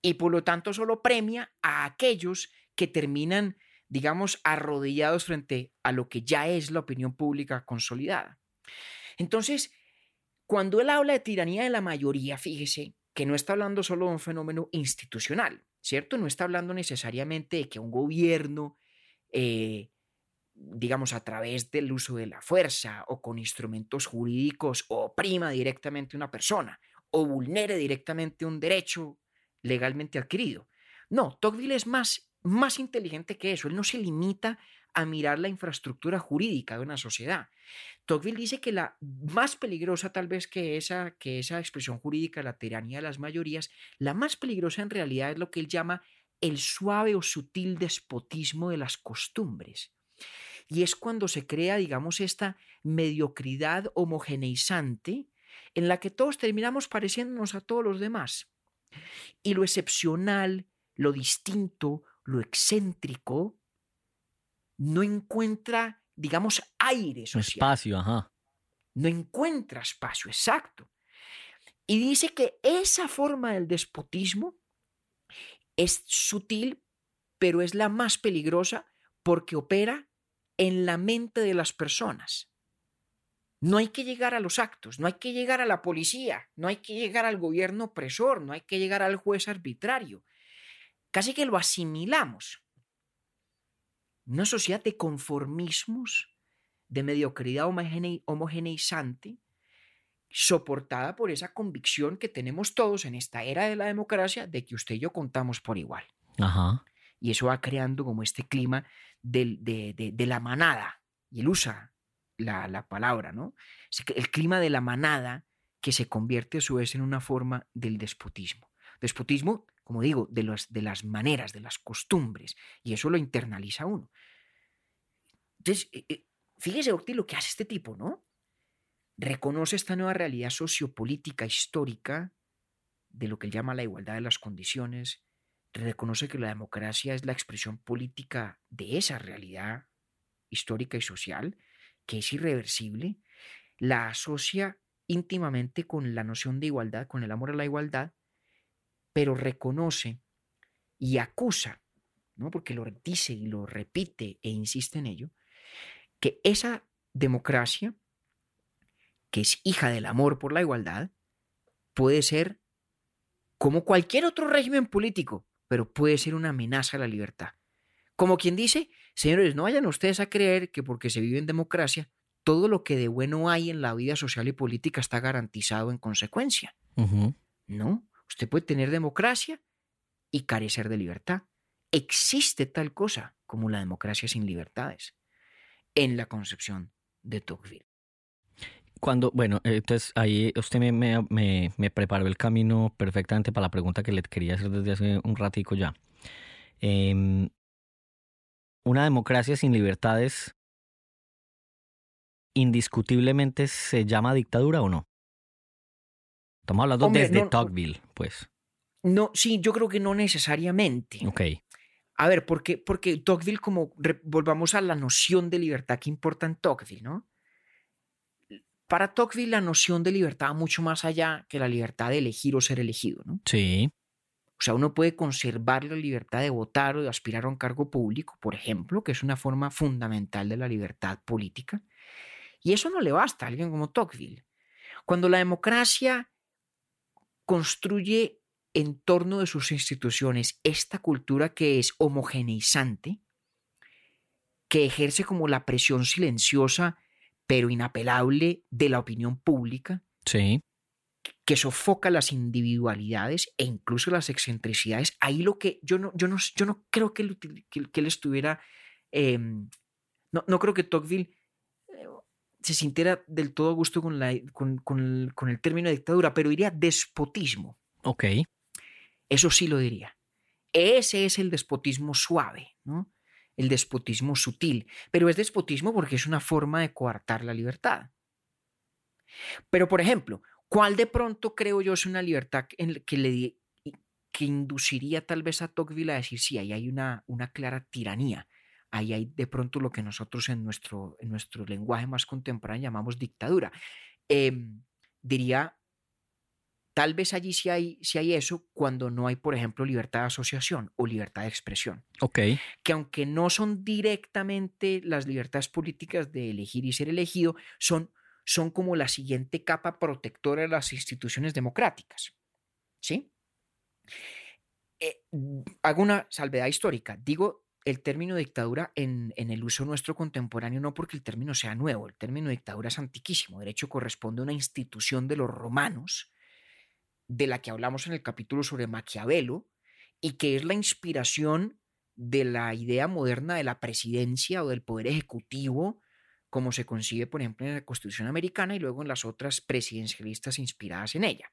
[SPEAKER 1] y por lo tanto solo premia a aquellos que terminan, digamos, arrodillados frente a lo que ya es la opinión pública consolidada. Entonces, cuando él habla de tiranía de la mayoría, fíjese que no está hablando solo de un fenómeno institucional, ¿cierto? No está hablando necesariamente de que un gobierno, eh, digamos, a través del uso de la fuerza o con instrumentos jurídicos oprima directamente a una persona o vulnere directamente un derecho legalmente adquirido. No, Tocqueville es más, más inteligente que eso. Él no se limita a mirar la infraestructura jurídica de una sociedad. Tocqueville dice que la más peligrosa tal vez que esa, que esa expresión jurídica, la tiranía de las mayorías, la más peligrosa en realidad es lo que él llama el suave o sutil despotismo de las costumbres. Y es cuando se crea, digamos, esta mediocridad homogeneizante en la que todos terminamos pareciéndonos a todos los demás. Y lo excepcional, lo distinto, lo excéntrico, no encuentra, digamos, aire social.
[SPEAKER 4] Espacio, ajá.
[SPEAKER 1] No encuentra espacio, exacto. Y dice que esa forma del despotismo es sutil, pero es la más peligrosa porque opera en la mente de las personas. No hay que llegar a los actos, no hay que llegar a la policía, no hay que llegar al gobierno opresor, no hay que llegar al juez arbitrario. Casi que lo asimilamos. Una sociedad de conformismos, de mediocridad homogeneizante, soportada por esa convicción que tenemos todos en esta era de la democracia de que usted y yo contamos por igual.
[SPEAKER 4] Ajá.
[SPEAKER 1] Y eso va creando como este clima de, de, de la manada. Y él usa la, la palabra, ¿no? El clima de la manada que se convierte a su vez en una forma del despotismo. Despotismo, como digo, de, los, de las maneras, de las costumbres, y eso lo internaliza uno. Entonces, eh, eh, fíjese, Octi, lo que hace este tipo, ¿no? Reconoce esta nueva realidad sociopolítica histórica de lo que él llama la igualdad de las condiciones, reconoce que la democracia es la expresión política de esa realidad histórica y social, que es irreversible, la asocia íntimamente con la noción de igualdad, con el amor a la igualdad, pero reconoce y acusa, ¿no? porque lo dice y lo repite e insiste en ello, que esa democracia, que es hija del amor por la igualdad, puede ser como cualquier otro régimen político, pero puede ser una amenaza a la libertad. Como quien dice, señores, no vayan ustedes a creer que porque se vive en democracia, todo lo que de bueno hay en la vida social y política está garantizado en consecuencia. No, usted puede tener democracia y carecer de libertad. Existe tal cosa como la democracia sin libertades en la concepción de Tocqueville.
[SPEAKER 4] Cuando, bueno, entonces ahí usted me, preparó el camino perfectamente para la pregunta que le quería hacer desde hace un ratico ya. Eh, una democracia sin libertades indiscutiblemente se llama dictadura o no? Estamos hablando desde Tocqueville, pues.
[SPEAKER 1] No, sí, yo creo que no necesariamente.
[SPEAKER 4] Ok.
[SPEAKER 1] A ver, porque, porque Tocqueville, como volvamos a la noción de libertad que importa en Tocqueville, ¿no? Para Tocqueville la noción de libertad va mucho más allá que la libertad de elegir o ser elegido, ¿no?
[SPEAKER 4] Sí.
[SPEAKER 1] O sea, uno puede conservar la libertad de votar o de aspirar a un cargo público, por ejemplo, que es una forma fundamental de la libertad política. Y eso no le basta a alguien como Tocqueville. Cuando la democracia construye en torno de sus instituciones esta cultura que es homogeneizante, que ejerce como la presión silenciosa pero inapelable de la opinión pública,
[SPEAKER 4] sí
[SPEAKER 1] que sofoca las individualidades e incluso las excentricidades. Ahí lo que yo no, yo no, yo no creo que él, que, él estuviera, em, no, no, creo que Tocqueville eh, se sintiera del todo a gusto con, la, con, con, el, con el término dictadura, pero diría despotismo.
[SPEAKER 4] Ok.
[SPEAKER 1] Eso sí lo diría. Ese es el despotismo suave, ¿no? El despotismo sutil. Pero es despotismo porque es una forma de coartar la libertad. Pero, por ejemplo, ¿Cuál de pronto creo yo es una libertad en que le que induciría tal vez a Tocqueville a decir, sí, ahí hay una, una clara tiranía, ahí hay de pronto lo que nosotros en nuestro, en nuestro lenguaje más contemporáneo llamamos dictadura. Em, diría, tal vez allí sí hay, sí hay eso cuando no hay, por ejemplo, libertad de asociación o libertad de expresión.
[SPEAKER 4] Ok.
[SPEAKER 1] Que aunque no son directamente las libertades políticas de elegir y ser elegido, son, son como la siguiente capa protectora de las instituciones democráticas. ¿Sí? Eh, hago una salvedad histórica. Digo el término dictadura en, el uso nuestro contemporáneo no porque el término sea nuevo, el término dictadura es antiquísimo, de hecho corresponde a una institución de los romanos, de la que hablamos en el capítulo sobre Maquiavelo, y que es la inspiración de la idea moderna de la presidencia o del poder ejecutivo, como se concibe, por ejemplo, en la Constitución americana y luego en las otras presidencialistas inspiradas en ella.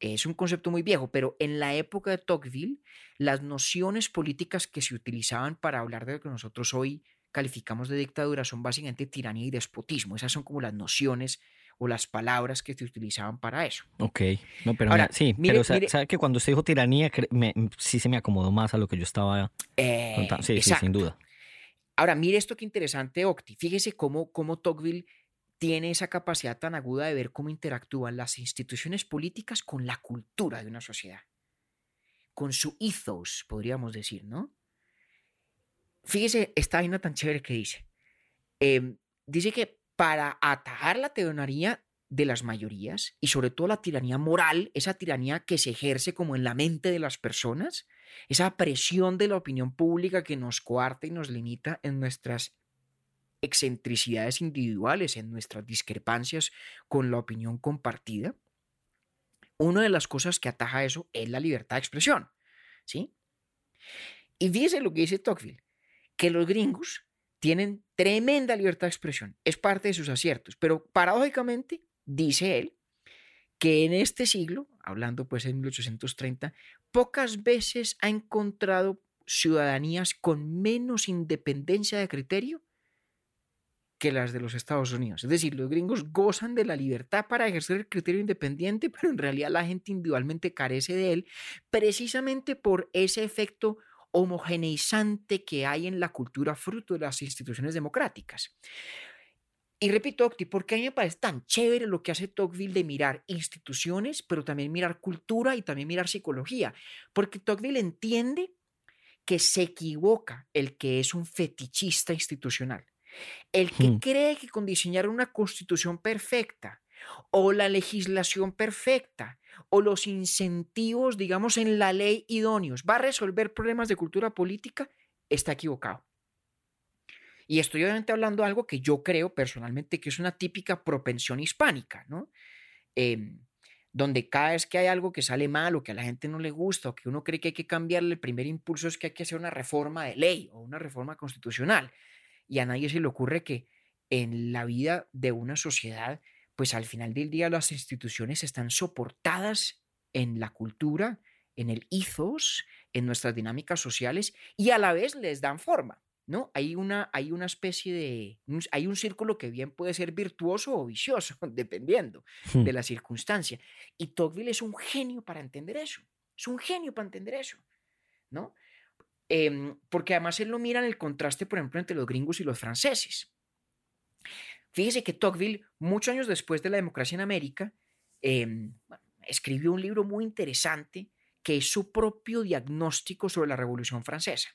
[SPEAKER 1] Es un concepto muy viejo, pero en la época de Tocqueville, las nociones políticas que se utilizaban para hablar de lo que nosotros hoy calificamos de dictadura son básicamente tiranía y despotismo. Esas son como las nociones o las palabras que se utilizaban para eso.
[SPEAKER 4] Ok, no, pero Ahora, sí, pero sabe que cuando se dijo tiranía sí se me acomodó más a lo que yo estaba
[SPEAKER 1] eh,
[SPEAKER 4] contando. Sí, sí, sin duda.
[SPEAKER 1] Ahora, mire esto que interesante, Octi. Fíjese cómo, cómo Tocqueville tiene esa capacidad tan aguda de ver cómo interactúan las instituciones políticas con la cultura de una sociedad, con su ethos, podríamos decir, ¿no? Fíjese esta vaina tan chévere que dice. Em, dice que para atajar la tiranía de las mayorías y sobre todo la tiranía moral, esa tiranía que se ejerce como en la mente de las personas, esa presión de la opinión pública que nos coarta y nos limita en nuestras excentricidades individuales, en nuestras discrepancias con la opinión compartida, una de las cosas que ataja eso es la libertad de expresión. ¿sí? Y fíjese lo que dice Tocqueville, que los gringos tienen tremenda libertad de expresión, es parte de sus aciertos, pero paradójicamente, dice él, que en este siglo, hablando pues en 1830, pocas veces ha encontrado ciudadanías con menos independencia de criterio que las de los Estados Unidos. Es decir, los gringos gozan de la libertad para ejercer el criterio independiente, pero en realidad la gente individualmente carece de él, precisamente por ese efecto homogeneizante que hay en la cultura fruto de las instituciones democráticas. Y repito, Octi, porque a mí me parece tan chévere lo que hace Tocqueville de mirar instituciones, pero también mirar cultura y también mirar psicología, porque Tocqueville entiende que se equivoca el que es un fetichista institucional. El que cree que con diseñar una constitución perfecta o la legislación perfecta o los incentivos, digamos, en la ley idóneos va a resolver problemas de cultura política, está equivocado. Y estoy obviamente hablando de algo que yo creo personalmente que es una típica propensión hispánica, ¿no? Em, donde cada vez que hay algo que sale mal o que a la gente no le gusta o que uno cree que hay que cambiarle, el primer impulso es que hay que hacer una reforma de ley o una reforma constitucional y a nadie se le ocurre que en la vida de una sociedad, pues al final del día las instituciones están soportadas en la cultura, en el ethos, en nuestras dinámicas sociales y a la vez les dan forma. ¿no? Hay una, hay una especie de, hay un círculo que bien puede ser virtuoso o vicioso, dependiendo hmm. de la circunstancia. Y Tocqueville es un genio para entender eso, es un genio para entender eso, ¿no? Em, porque además él lo mira en el contraste, por ejemplo, entre los gringos y los franceses. Fíjese que Tocqueville, muchos años después de la democracia en América, em, escribió un libro muy interesante que es su propio diagnóstico sobre la Revolución Francesa.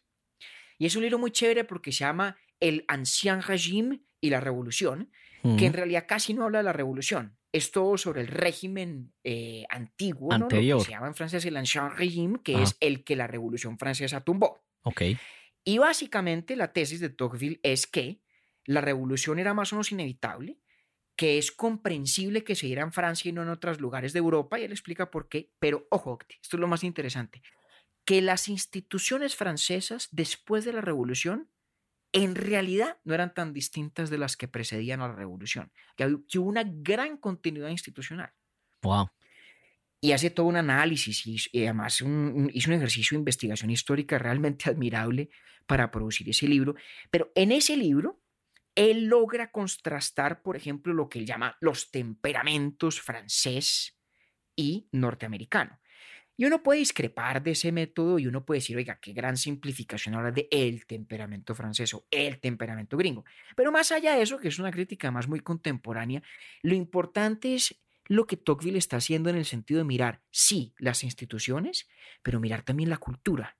[SPEAKER 1] Y es un libro muy chévere porque se llama El Ancien Régime y la Revolución, que en realidad casi no habla de la revolución. Es todo sobre el régimen eh, antiguo, ¿no? lo que se llama en francés el Ancien Régime, que es el que la Revolución Francesa tumbó.
[SPEAKER 4] Okay.
[SPEAKER 1] Y básicamente la tesis de Tocqueville es que la revolución era más o menos inevitable, que es comprensible que se diera en Francia y no en otros lugares de Europa, y él explica por qué, pero ojo, esto es lo más interesante, que las instituciones francesas después de la revolución en realidad no eran tan distintas de las que precedían a la revolución, que hubo una gran continuidad institucional.
[SPEAKER 4] Wow
[SPEAKER 1] y hace todo un análisis y, además hizo un ejercicio de investigación histórica realmente admirable para producir ese libro. Pero en ese libro, él logra contrastar, por ejemplo, lo que él llama los temperamentos francés y norteamericano. Y uno puede discrepar de ese método y uno puede decir, oiga, qué gran simplificación ahora de el temperamento francés o el temperamento gringo. Pero más allá de eso, que es una crítica más muy contemporánea, lo importante es lo que Tocqueville está haciendo en el sentido de mirar, sí, las instituciones, pero mirar también la cultura,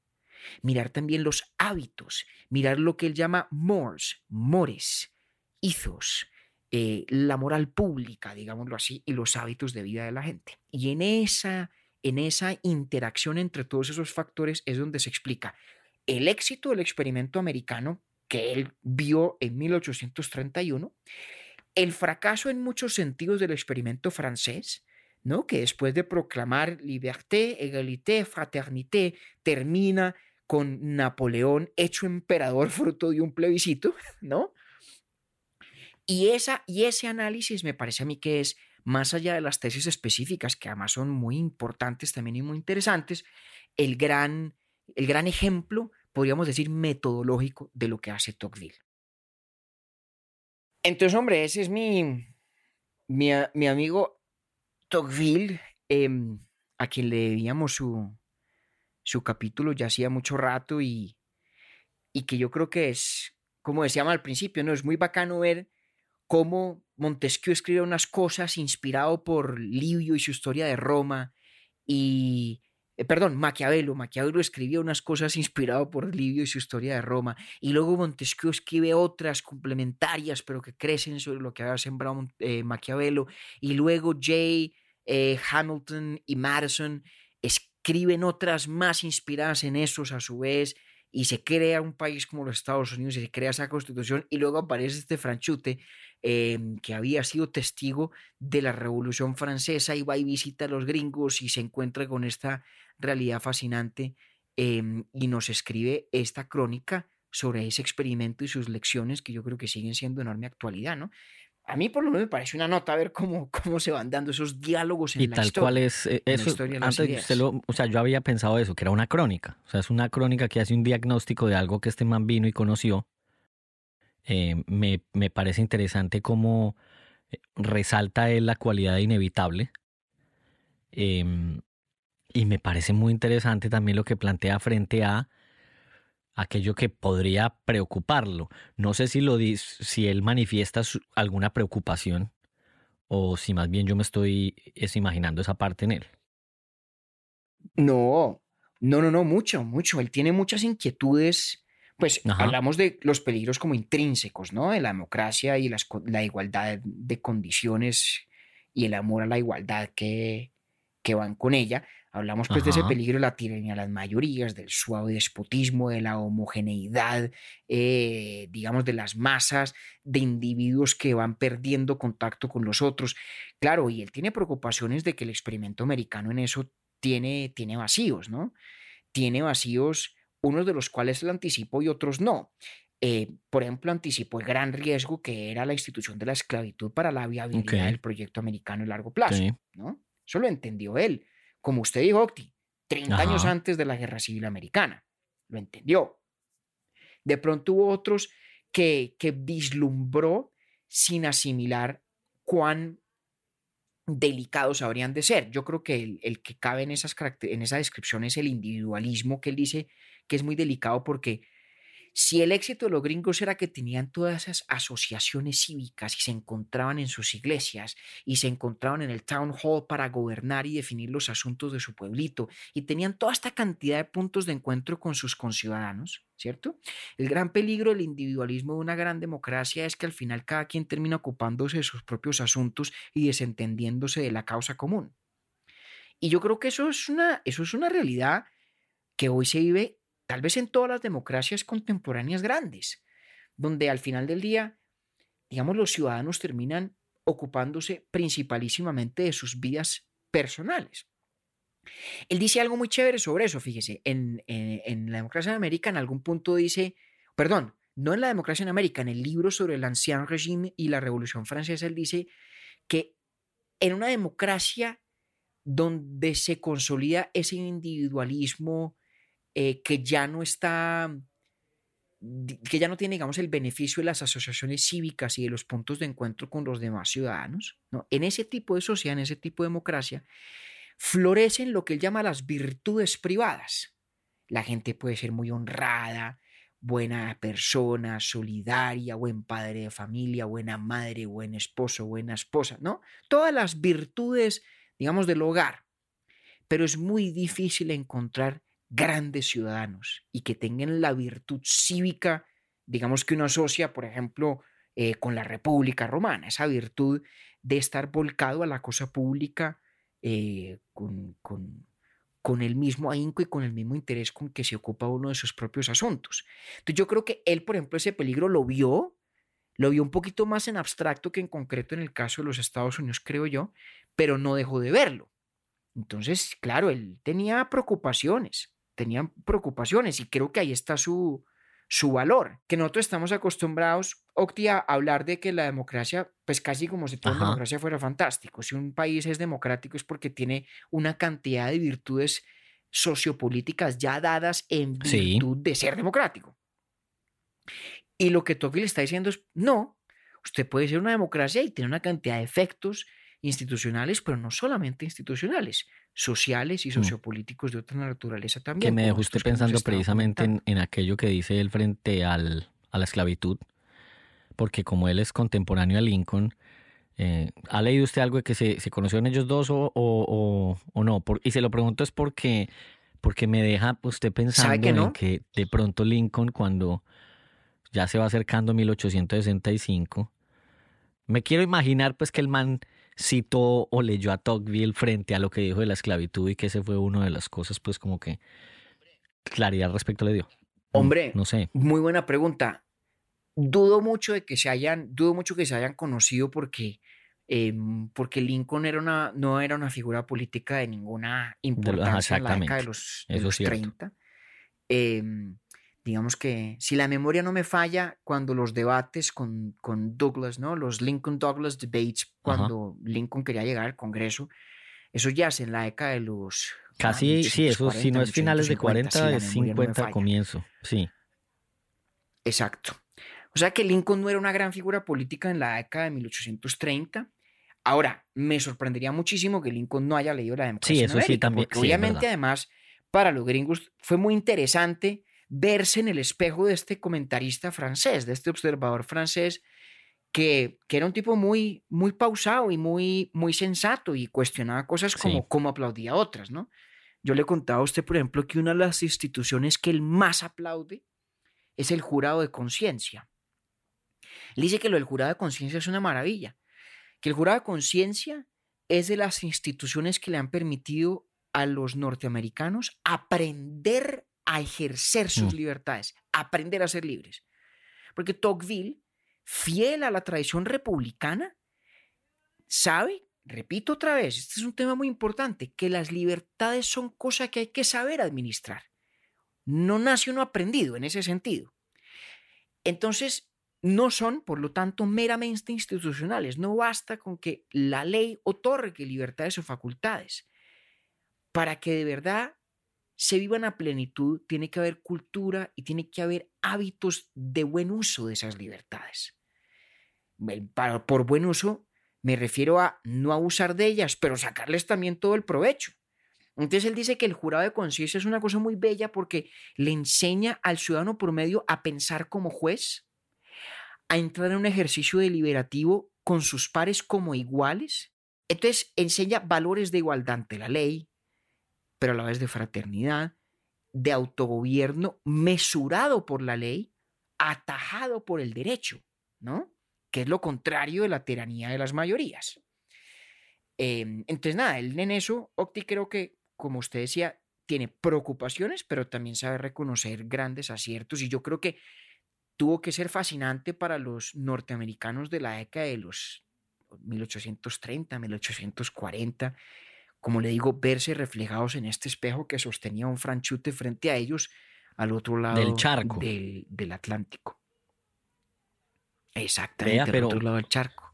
[SPEAKER 1] mirar también los hábitos, mirar lo que él llama mores, mores, ethos, eh, la moral pública, digámoslo así, y los hábitos de vida de la gente. Y en esa, en esa interacción entre todos esos factores es donde se explica el éxito del experimento americano que él vio en 1831, el fracaso en muchos sentidos del experimento francés, ¿no? que después de proclamar liberté, égalité, fraternité, termina con Napoleón hecho emperador fruto de un plebiscito, ¿no? Y, esa, y ese análisis me parece a mí que es, más allá de las tesis específicas, que además son muy importantes también y muy interesantes, el gran, el gran ejemplo, podríamos decir, metodológico de lo que hace Tocqueville. Entonces, hombre, ese es mi, mi, amigo Tocqueville, em, a quien le debíamos su, su capítulo ya hacía mucho rato y, y que yo creo que es, como decíamos al principio, ¿no? es muy bacano ver cómo Montesquieu escribe unas cosas inspirado por Livio y su historia de Roma y eh, perdón, Maquiavelo, Maquiavelo escribió unas cosas inspirado por Livio y su historia de Roma, y luego Montesquieu escribe otras complementarias, pero que crecen sobre lo que había sembrado eh, Maquiavelo, y luego Jay, eh, Hamilton y Madison escriben otras más inspiradas en esos a su vez, y se crea un país como los Estados Unidos y se crea esa constitución, y luego aparece este franchute Em, que había sido testigo de la Revolución Francesa y va y visita a los gringos y se encuentra con esta realidad fascinante em, y nos escribe esta crónica sobre ese experimento y sus lecciones que yo creo que siguen siendo enorme actualidad, ¿no? A mí por lo menos me parece una nota ver cómo, cómo se van dando esos diálogos en
[SPEAKER 4] y tal cual es eh, eso. antes o sea, yo había pensado eso, que era una crónica. O sea, es una crónica que hace un diagnóstico de algo que este man vino y conoció eh, me, me, parece interesante cómo eh, resalta él la cualidad inevitable. Em, y me parece muy interesante también lo que plantea frente a aquello que podría preocuparlo. No sé si, lo, si él manifiesta alguna preocupación o si más bien yo me estoy es imaginando esa parte en él.
[SPEAKER 1] No, no, no, no, mucho, mucho. Él tiene muchas inquietudes pues hablamos de los peligros como intrínsecos, ¿no? De la democracia y la igualdad de condiciones y el amor a la igualdad que, que van con ella. Hablamos pues de ese peligro de la tiranía de las mayorías, del suave despotismo, de la homogeneidad, eh, digamos, de las masas de individuos que van perdiendo contacto con los otros. Claro, y él tiene preocupaciones de que el experimento americano en eso tiene, tiene vacíos, ¿no? Tiene vacíos unos de los cuales él anticipó y otros no. Eh, por ejemplo, anticipó el gran riesgo que era la institución de la esclavitud para la viabilidad del proyecto americano a largo plazo. ¿no? Eso lo entendió él. Como usted dijo, Octi, 30 años antes de la Guerra Civil Americana. Lo entendió. De pronto hubo otros que, que vislumbró sin asimilar cuán delicados habrían de ser. Yo creo que el, el que cabe en, esas, en esa descripción es el individualismo que él dice que es muy delicado porque si el éxito de los gringos era que tenían todas esas asociaciones cívicas y se encontraban en sus iglesias y se encontraban en el town hall para gobernar y definir los asuntos de su pueblito y tenían toda esta cantidad de puntos de encuentro con sus conciudadanos, ¿cierto? El gran peligro del individualismo de una gran democracia es que al final cada quien termina ocupándose de sus propios asuntos y desentendiéndose de la causa común. Y yo creo que eso es una, eso es una realidad que hoy se vive tal vez en todas las democracias contemporáneas grandes, donde al final del día, digamos, los ciudadanos terminan ocupándose principalísimamente de sus vidas personales. Él dice algo muy chévere sobre eso, fíjese, en, la democracia en América en algún punto dice, perdón, no en la democracia en América, en el libro sobre el ancien régime y la Revolución Francesa, él dice que en una democracia donde se consolida ese individualismo eh, que ya no está que ya no tiene, digamos, el beneficio de las asociaciones cívicas y de los puntos de encuentro con los demás ciudadanos, ¿no? En ese tipo de sociedad, en ese tipo de democracia, florecen lo que él llama las virtudes privadas. La gente puede ser muy honrada, buena persona, solidaria, buen padre de familia, buena madre, buen esposo, buena esposa, ¿no? Todas las virtudes, digamos, del hogar. Pero es muy difícil encontrar grandes ciudadanos y que tengan la virtud cívica, digamos que uno asocia, por ejemplo, eh, con la República Romana, esa virtud de estar volcado a la cosa pública eh, con, con, con, el mismo ahínco y con el mismo interés con que se ocupa uno de sus propios asuntos. Entonces yo creo que él, por ejemplo, ese peligro lo vio, lo vio un poquito más en abstracto que en concreto en el caso de los Estados Unidos, creo yo, pero no dejó de verlo. Entonces, claro, él tenía preocupaciones tenían preocupaciones y creo que ahí está su, su valor, que nosotros estamos acostumbrados, Octi, a hablar de que la democracia, pues casi como si toda democracia fuera fantástico. Si un país es democrático es porque tiene una cantidad de virtudes sociopolíticas ya dadas en virtud de ser democrático. Y lo que Tocqueville está diciendo es, no, usted puede ser una democracia y tener una cantidad de efectos institucionales, pero no solamente institucionales, sociales y mm. sociopolíticos de otra naturaleza también.
[SPEAKER 4] Que me dejó usted pensando precisamente en, aquello que dice él frente al, a la esclavitud, porque como él es contemporáneo a Lincoln, eh, ¿ha leído usted algo de que se, se conocieron ellos dos o, o, o, no? y se lo pregunto es porque, porque me deja usted pensando en que de pronto Lincoln cuando ya se va acercando a 1865, me quiero imaginar pues que el man citó o leyó a Tocqueville frente a lo que dijo de la esclavitud y que ese fue una de las cosas, pues como que claridad al respecto le dio.
[SPEAKER 1] Hombre, no sé. Muy buena pregunta. Dudo mucho de que se hayan, dudo mucho que se hayan conocido porque, em, porque Lincoln era una, no era una figura política de ninguna importancia en la década de los, 30 digamos que si la memoria no me falla, cuando los debates con, con Douglas, ¿no? Los Lincoln Douglas debates, cuando Lincoln quería llegar al Congreso, eso ya es en la década de los...
[SPEAKER 4] Casi, sí, eso si no es finales de 40, es 50 comienzo, sí.
[SPEAKER 1] Exacto. O sea que Lincoln no era una gran figura política en la década de 1830. Ahora, me sorprendería muchísimo que Lincoln no haya leído la democracia. Sí, eso sí, también. Porque obviamente, además, para los gringos fue muy interesante verse en el espejo de este comentarista francés, de este observador francés, que, que, era un tipo muy, muy pausado y muy, muy sensato y cuestionaba cosas como cómo aplaudía otras, ¿no? Yo le contaba a usted, por ejemplo, que una de las instituciones que él más aplaude es el jurado de conciencia. Él dice que lo del jurado de conciencia es una maravilla, que el jurado de conciencia es de las instituciones que le han permitido a los norteamericanos aprender a ejercer sus mm. libertades, aprender a ser libres. Porque Tocqueville, fiel a la tradición republicana, sabe, repito otra vez, este es un tema muy importante, que las libertades son cosas que hay que saber administrar. No nace uno aprendido en ese sentido. Entonces, no son, por lo tanto, meramente institucionales. No basta con que la ley otorgue libertades o facultades. Para que de verdad se vivan a plenitud, tiene que haber cultura y tiene que haber hábitos de buen uso de esas libertades. Por buen uso me refiero a no abusar de ellas, pero sacarles también todo el provecho. Entonces él dice que el jurado de conciencia es una cosa muy bella porque le enseña al ciudadano promedio a pensar como juez, a entrar en un ejercicio deliberativo con sus pares como iguales. Entonces enseña valores de igualdad ante la ley, pero a la vez de fraternidad, de autogobierno mesurado por la ley, atajado por el derecho, ¿no? Que es lo contrario de la tiranía de las mayorías. Em, entonces, nada, él en eso, Octi creo que, como usted decía, tiene preocupaciones, pero también sabe reconocer grandes aciertos y yo creo que tuvo que ser fascinante para los norteamericanos de la década de los 1830, 1840, como le digo, verse reflejados en este espejo que sostenía un franchute frente a ellos al otro lado
[SPEAKER 4] del charco
[SPEAKER 1] del, Atlántico. Exactamente, pero, al otro lado del charco.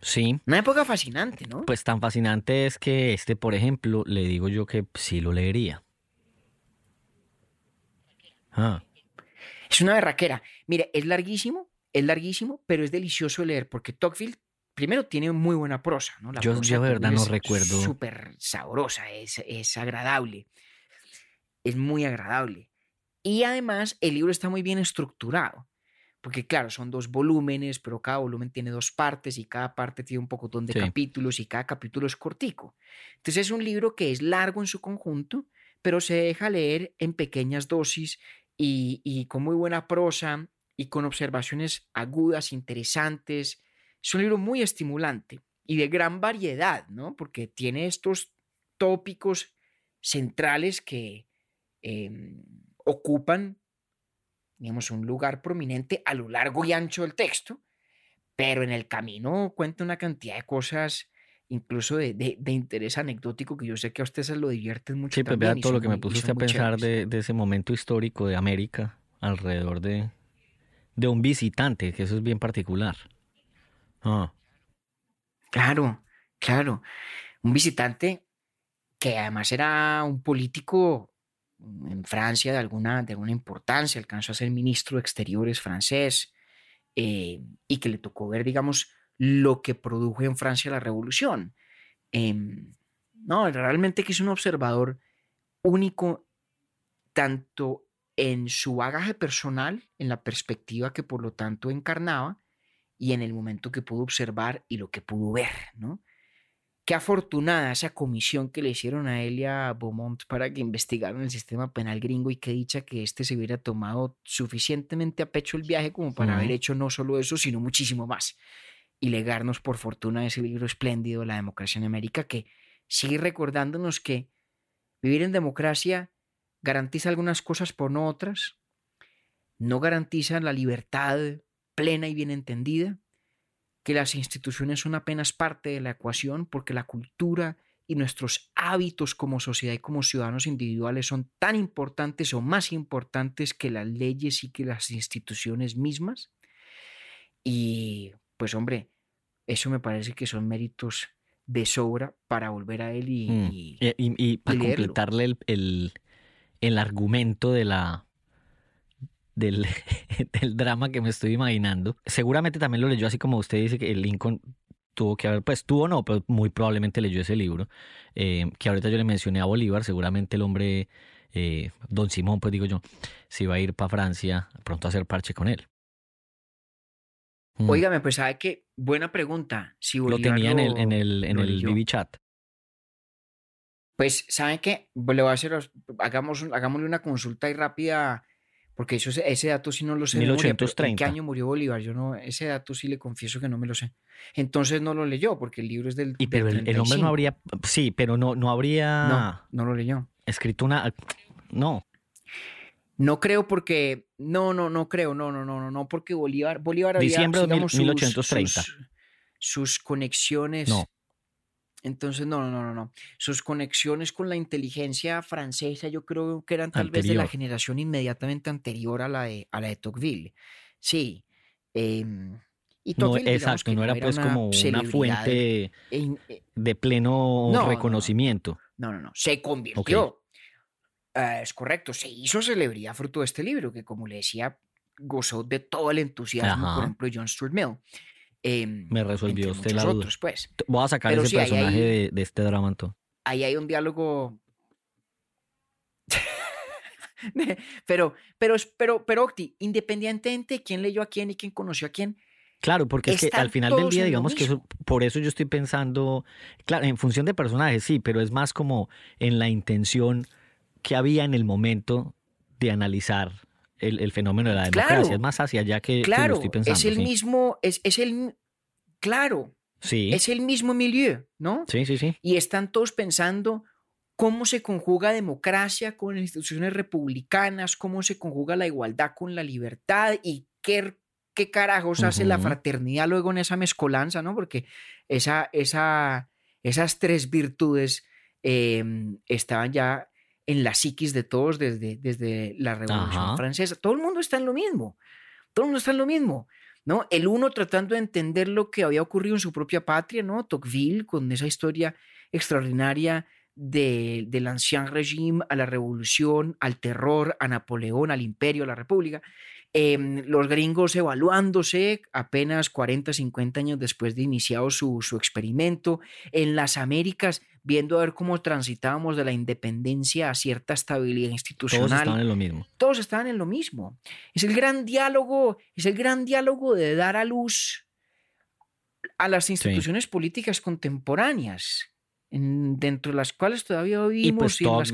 [SPEAKER 4] Sí.
[SPEAKER 1] Una época fascinante, ¿no?
[SPEAKER 4] Pues tan fascinante es que este, por ejemplo, le digo yo que sí lo leería.
[SPEAKER 1] Ah. Es una berraquera. Mire, es larguísimo, es larguísimo, pero es delicioso de leer porque Tocqueville, primero, tiene muy buena prosa. ¿no? La
[SPEAKER 4] Yo,
[SPEAKER 1] prosa
[SPEAKER 4] yo de verdad no
[SPEAKER 1] es
[SPEAKER 4] recuerdo.
[SPEAKER 1] Súper sabrosa, es, es agradable. Es muy agradable. Y además, el libro está muy bien estructurado. Porque claro, son dos volúmenes, pero cada volumen tiene dos partes y cada parte tiene un poco de
[SPEAKER 4] Sí.
[SPEAKER 1] capítulos y cada capítulo es cortico. Entonces es un libro que es largo en su conjunto, pero se deja leer en pequeñas dosis y, y con muy buena prosa y con observaciones agudas, interesantes. Es un libro muy estimulante y de gran variedad, ¿no? Porque tiene estos tópicos centrales que em, ocupan, digamos, un lugar prominente a lo largo y ancho del texto, pero en el camino cuenta una cantidad de cosas, incluso de, de- de interés anecdótico, que yo sé que a ustedes se lo divierten mucho
[SPEAKER 4] Sí, pues
[SPEAKER 1] también.
[SPEAKER 4] vea todo lo que me
[SPEAKER 1] muy-
[SPEAKER 4] usted a pensar de, de ese momento histórico de América alrededor de, de un visitante, que eso es bien particular. Ah,
[SPEAKER 1] Claro, claro. Un visitante que además era un político en Francia de alguna, de alguna importancia, alcanzó a ser ministro de Exteriores francés eh, y que le tocó ver, digamos, lo que produjo en Francia la revolución. Em, no, realmente que es un observador único tanto en su bagaje personal, en la perspectiva que por lo tanto encarnaba, y en el momento que pudo observar y lo que pudo ver, ¿no? Qué afortunada esa comisión que le hicieron a él y a Beaumont para que investigaran el sistema penal gringo y qué dicha que éste se hubiera tomado suficientemente a pecho el viaje como para haber hecho no solo eso, sino muchísimo más. Y legarnos por fortuna ese libro espléndido, La democracia en América, que sigue recordándonos que vivir en democracia garantiza algunas cosas por no otras, no garantiza la libertad plena y bien entendida, que las instituciones son apenas parte de la ecuación porque la cultura y nuestros hábitos como sociedad y como ciudadanos individuales son tan importantes o más importantes que las leyes y que las instituciones mismas. Y pues hombre, eso me parece que son méritos de sobra para volver a él y,
[SPEAKER 4] mm.
[SPEAKER 1] y-
[SPEAKER 4] Y, y- y para
[SPEAKER 1] leerlo.
[SPEAKER 4] completarle el, el- el argumento de la del, del drama que me estoy imaginando, seguramente también lo leyó así como usted dice que el Lincoln tuvo que haber, pues tuvo no, pero muy probablemente leyó ese libro, eh, que ahorita yo le mencioné a Bolívar, seguramente el hombre, eh, don Simón, pues digo yo, se iba a ir para Francia pronto a hacer parche con él. Mm.
[SPEAKER 1] Óigame, pues sabe que buena pregunta. Si
[SPEAKER 4] lo tenía en el, en el, en el. BB chat.
[SPEAKER 1] Pues, ¿saben qué? Le voy a hacer, hagamos, hagámosle una consulta ahí rápida, porque eso, ese dato sí no lo sé. de memoria, pero ¿En
[SPEAKER 4] 1830.
[SPEAKER 1] qué año murió Bolívar? Yo no, ese dato sí le confieso que no me lo sé. Entonces no lo leyó, porque el libro es del.
[SPEAKER 4] Y
[SPEAKER 1] del
[SPEAKER 4] pero el, el hombre
[SPEAKER 1] 35.
[SPEAKER 4] no habría, sí, pero no, no habría
[SPEAKER 1] No, no lo leyó.
[SPEAKER 4] escrito una, no,
[SPEAKER 1] No creo porque. No, no, no creo. No, no, no, no, no, porque Bolívar. Bolívar había,
[SPEAKER 4] Diciembre de
[SPEAKER 1] digamos, sus-
[SPEAKER 4] 1830.
[SPEAKER 1] Sus, sus conexiones.
[SPEAKER 4] No.
[SPEAKER 1] Entonces, no, no, no, no, no. Sus conexiones con la inteligencia francesa, yo creo que eran tal vez de la generación inmediatamente anterior a la de, a la de Tocqueville. Sí. em, y
[SPEAKER 4] no,
[SPEAKER 1] Tocqueville, digamos
[SPEAKER 4] exacto, no era pues como una fuente
[SPEAKER 1] en- eh,
[SPEAKER 4] de pleno
[SPEAKER 1] No, no, no.
[SPEAKER 4] reconocimiento.
[SPEAKER 1] no, no, no. Se convirtió. Ah, es correcto. Se hizo celebridad fruto de este libro, que como le decía, gozó de todo el entusiasmo,
[SPEAKER 4] Ajá.
[SPEAKER 1] por ejemplo, John Stuart Mill. Em,
[SPEAKER 4] Me resolvió usted la duda.
[SPEAKER 1] otros, pues.
[SPEAKER 4] Voy a sacar
[SPEAKER 1] Pero
[SPEAKER 4] ese
[SPEAKER 1] sí,
[SPEAKER 4] personaje
[SPEAKER 1] hay-
[SPEAKER 4] de, de este drama entonces.
[SPEAKER 1] ahí hay un diálogo. pero, pero, pero, pero, Octi, independientemente de quién leyó a quién y quién conoció a quién,
[SPEAKER 4] Claro, porque es que al final del día, digamos que eso, por eso yo estoy pensando, claro, en función de personajes, sí, pero es más como en la intención que había en el momento de analizar el, el fenómeno de la
[SPEAKER 1] Claro.
[SPEAKER 4] democracia. Es más hacia allá que, que lo
[SPEAKER 1] claro,
[SPEAKER 4] estoy pensando.
[SPEAKER 1] es el
[SPEAKER 4] sí.
[SPEAKER 1] mismo, es, es el, claro,
[SPEAKER 4] Sí,
[SPEAKER 1] es el mismo milieu, ¿no?
[SPEAKER 4] sí, sí, sí.
[SPEAKER 1] Y están todos pensando cómo se conjuga democracia con instituciones republicanas, cómo se conjuga la igualdad con la libertad y qué, qué carajos hace la fraternidad luego en esa mezcolanza, ¿no? Porque esa, esa, esas tres virtudes eh, estaban ya en la psiquis de todos desde, desde la Revolución
[SPEAKER 4] Ajá.
[SPEAKER 1] Francesa. Todo el mundo está en lo mismo, todo el mundo está en lo mismo. ¿no? El uno tratando de entender lo que había ocurrido en su propia patria, ¿no? Tocqueville, con esa historia extraordinaria de, del ancien régime a la revolución, al terror, a Napoleón, al imperio, a la república. em, los gringos evaluándose apenas 40, 50 años después de iniciado su, su experimento, en las Américas viendo a ver cómo transitábamos de la independencia a cierta estabilidad institucional.
[SPEAKER 4] Todos estaban en lo mismo.
[SPEAKER 1] Todos estaban en lo mismo. Es el gran diálogo, es el gran diálogo de dar a luz a las instituciones políticas contemporáneas, en- dentro de las cuales todavía
[SPEAKER 4] Y
[SPEAKER 1] vivimos
[SPEAKER 4] pues
[SPEAKER 1] y, en las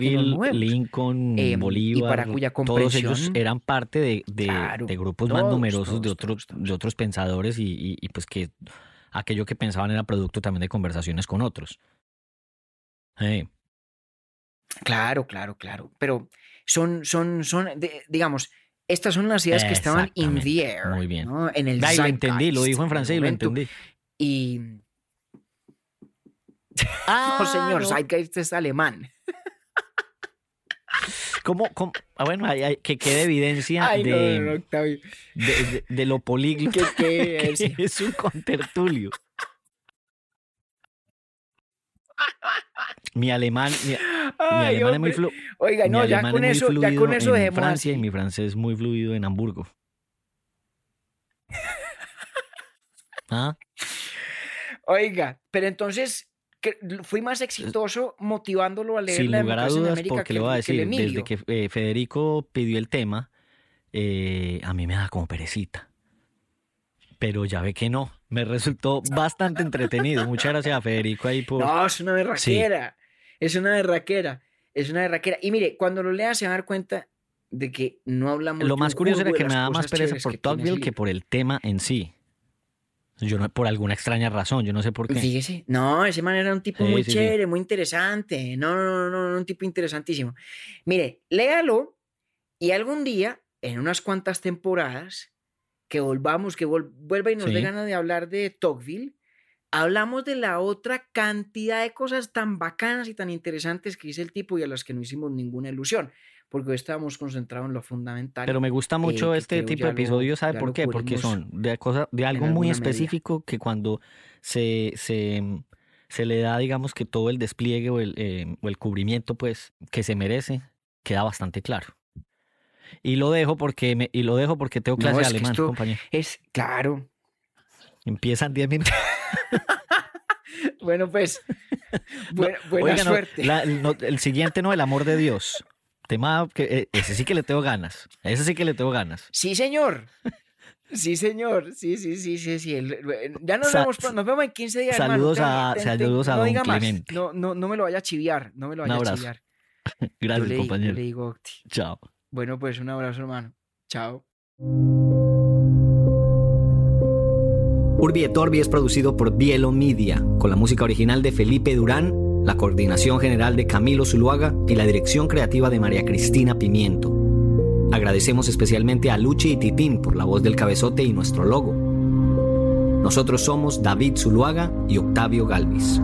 [SPEAKER 1] que.
[SPEAKER 4] Lincoln,
[SPEAKER 1] Em, y
[SPEAKER 4] Bolívar,
[SPEAKER 1] para cuya
[SPEAKER 4] todos ellos
[SPEAKER 1] comprensión-
[SPEAKER 4] eran parte de, de-
[SPEAKER 1] Claro,
[SPEAKER 4] de grupos más
[SPEAKER 1] todos,
[SPEAKER 4] numerosos de,
[SPEAKER 1] todos,
[SPEAKER 4] otros,
[SPEAKER 1] todos, todos.
[SPEAKER 4] de otros pensadores y, y- y, pues que aquello que pensaban era producto también de conversaciones con otros.
[SPEAKER 1] Claro, claro, claro. Pero son, son, son, de- digamos, estas son las ideas que estaban in the air,
[SPEAKER 4] muy bien.
[SPEAKER 1] ¿no? En el
[SPEAKER 4] ay, lo entendí, lo dijo en francés y lo entendí.
[SPEAKER 1] Y
[SPEAKER 4] Ah,
[SPEAKER 1] no, señor,
[SPEAKER 4] no.
[SPEAKER 1] zeitgeist es alemán.
[SPEAKER 4] ¿Cómo, cómo? Ah, bueno, hay- hay- que quede evidencia
[SPEAKER 1] Ay,
[SPEAKER 4] de,
[SPEAKER 1] no,
[SPEAKER 4] de, de- de lo políglota
[SPEAKER 1] ¿Qué, qué
[SPEAKER 4] que
[SPEAKER 1] es?
[SPEAKER 4] es un contertulio. Mi alemán, mi, alemán es muy
[SPEAKER 1] hombre.
[SPEAKER 4] flu-
[SPEAKER 1] Oiga, no, ya con
[SPEAKER 4] es
[SPEAKER 1] eso, ya
[SPEAKER 4] fluido
[SPEAKER 1] con eso
[SPEAKER 4] en Francia
[SPEAKER 1] así.
[SPEAKER 4] y mi francés muy fluido en Hamburgo. ¿Ah?
[SPEAKER 1] Oiga, pero entonces fui más exitoso motivándolo a leer
[SPEAKER 4] Sin
[SPEAKER 1] la
[SPEAKER 4] lugar a dudas,
[SPEAKER 1] América
[SPEAKER 4] porque
[SPEAKER 1] que,
[SPEAKER 4] le voy a
[SPEAKER 1] que
[SPEAKER 4] decir, desde que eh, Federico pidió el tema, eh, a mí me da como perecita. Pero ya ve que no, me resultó bastante entretenido. Muchas gracias a Federico ahí por...
[SPEAKER 1] No, es una berraquera. Es una berraquera. Es una berraquera. Y mire, cuando lo lea se va a dar cuenta de que no hablamos
[SPEAKER 4] Lo más curioso era que me
[SPEAKER 1] las
[SPEAKER 4] da más pereza por Tocqueville que por el tema en sí. Yo no, por alguna extraña razón, yo no sé por qué.
[SPEAKER 1] Fíjese, no, ese man era un tipo
[SPEAKER 4] Sí,
[SPEAKER 1] muy
[SPEAKER 4] sí, sí.
[SPEAKER 1] chévere, muy interesante. No, no, no, no, un tipo interesantísimo. Mire, léalo y algún día, en unas cuantas temporadas, que volvamos, que vol- vuelva y nos dé ganas de hablar de Tocqueville, hablamos de la otra cantidad de cosas tan bacanas y tan interesantes que dice el tipo y a las que no hicimos ninguna ilusión, porque hoy estábamos concentrados en lo fundamental.
[SPEAKER 4] Pero me gusta mucho
[SPEAKER 1] que
[SPEAKER 4] este tipo de episodios, ¿sabe por qué? Porque son de, cosa, de algo muy
[SPEAKER 1] medida.
[SPEAKER 4] específico que cuando se, se, se le da, digamos, que todo el despliegue o el, eh, o el cubrimiento, pues, que se merece, queda bastante claro. Y lo dejo porque me, y lo dejo porque tengo
[SPEAKER 1] No,
[SPEAKER 4] clase de
[SPEAKER 1] es que
[SPEAKER 4] alemán, compañero.
[SPEAKER 1] Es claro.
[SPEAKER 4] Empiezan 10 minutos.
[SPEAKER 1] Bueno, pues, buena, buena
[SPEAKER 4] Oiga, no,
[SPEAKER 1] suerte.
[SPEAKER 4] la- no, el siguiente no, el amor de Dios. Tema que eh, ese sí que le tengo ganas. Ese sí que le tengo ganas.
[SPEAKER 1] Sí, señor. Sí, señor. Sí, sí, sí, sí, sí. El- ya nos vemos, nos vemos en 15 días.
[SPEAKER 4] saludos a-
[SPEAKER 1] ten- ten-
[SPEAKER 4] saludos a
[SPEAKER 1] no
[SPEAKER 4] don. Clemente.
[SPEAKER 1] No, no, no me lo vaya a chiviar. No me lo vaya a chiviar.
[SPEAKER 4] Gracias,
[SPEAKER 1] yo le, digo- yo
[SPEAKER 4] compañero.
[SPEAKER 1] le digo.
[SPEAKER 4] Chao.
[SPEAKER 1] Bueno, pues un abrazo, hermano. Chao.
[SPEAKER 2] Urbi et Orbi es producido por Bielo Media, con la música original de Felipe Durán, la coordinación general de Camilo Zuluaga y la dirección creativa de María Cristina Pimiento. Agradecemos especialmente a Luchi y Titín por la voz del cabezote y nuestro logo. Nosotros somos David Zuluaga y Octavio Galvis.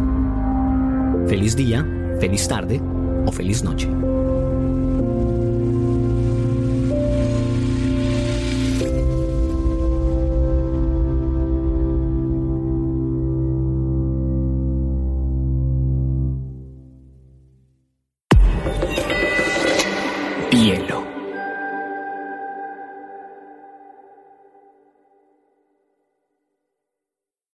[SPEAKER 2] Feliz día, feliz tarde o feliz noche.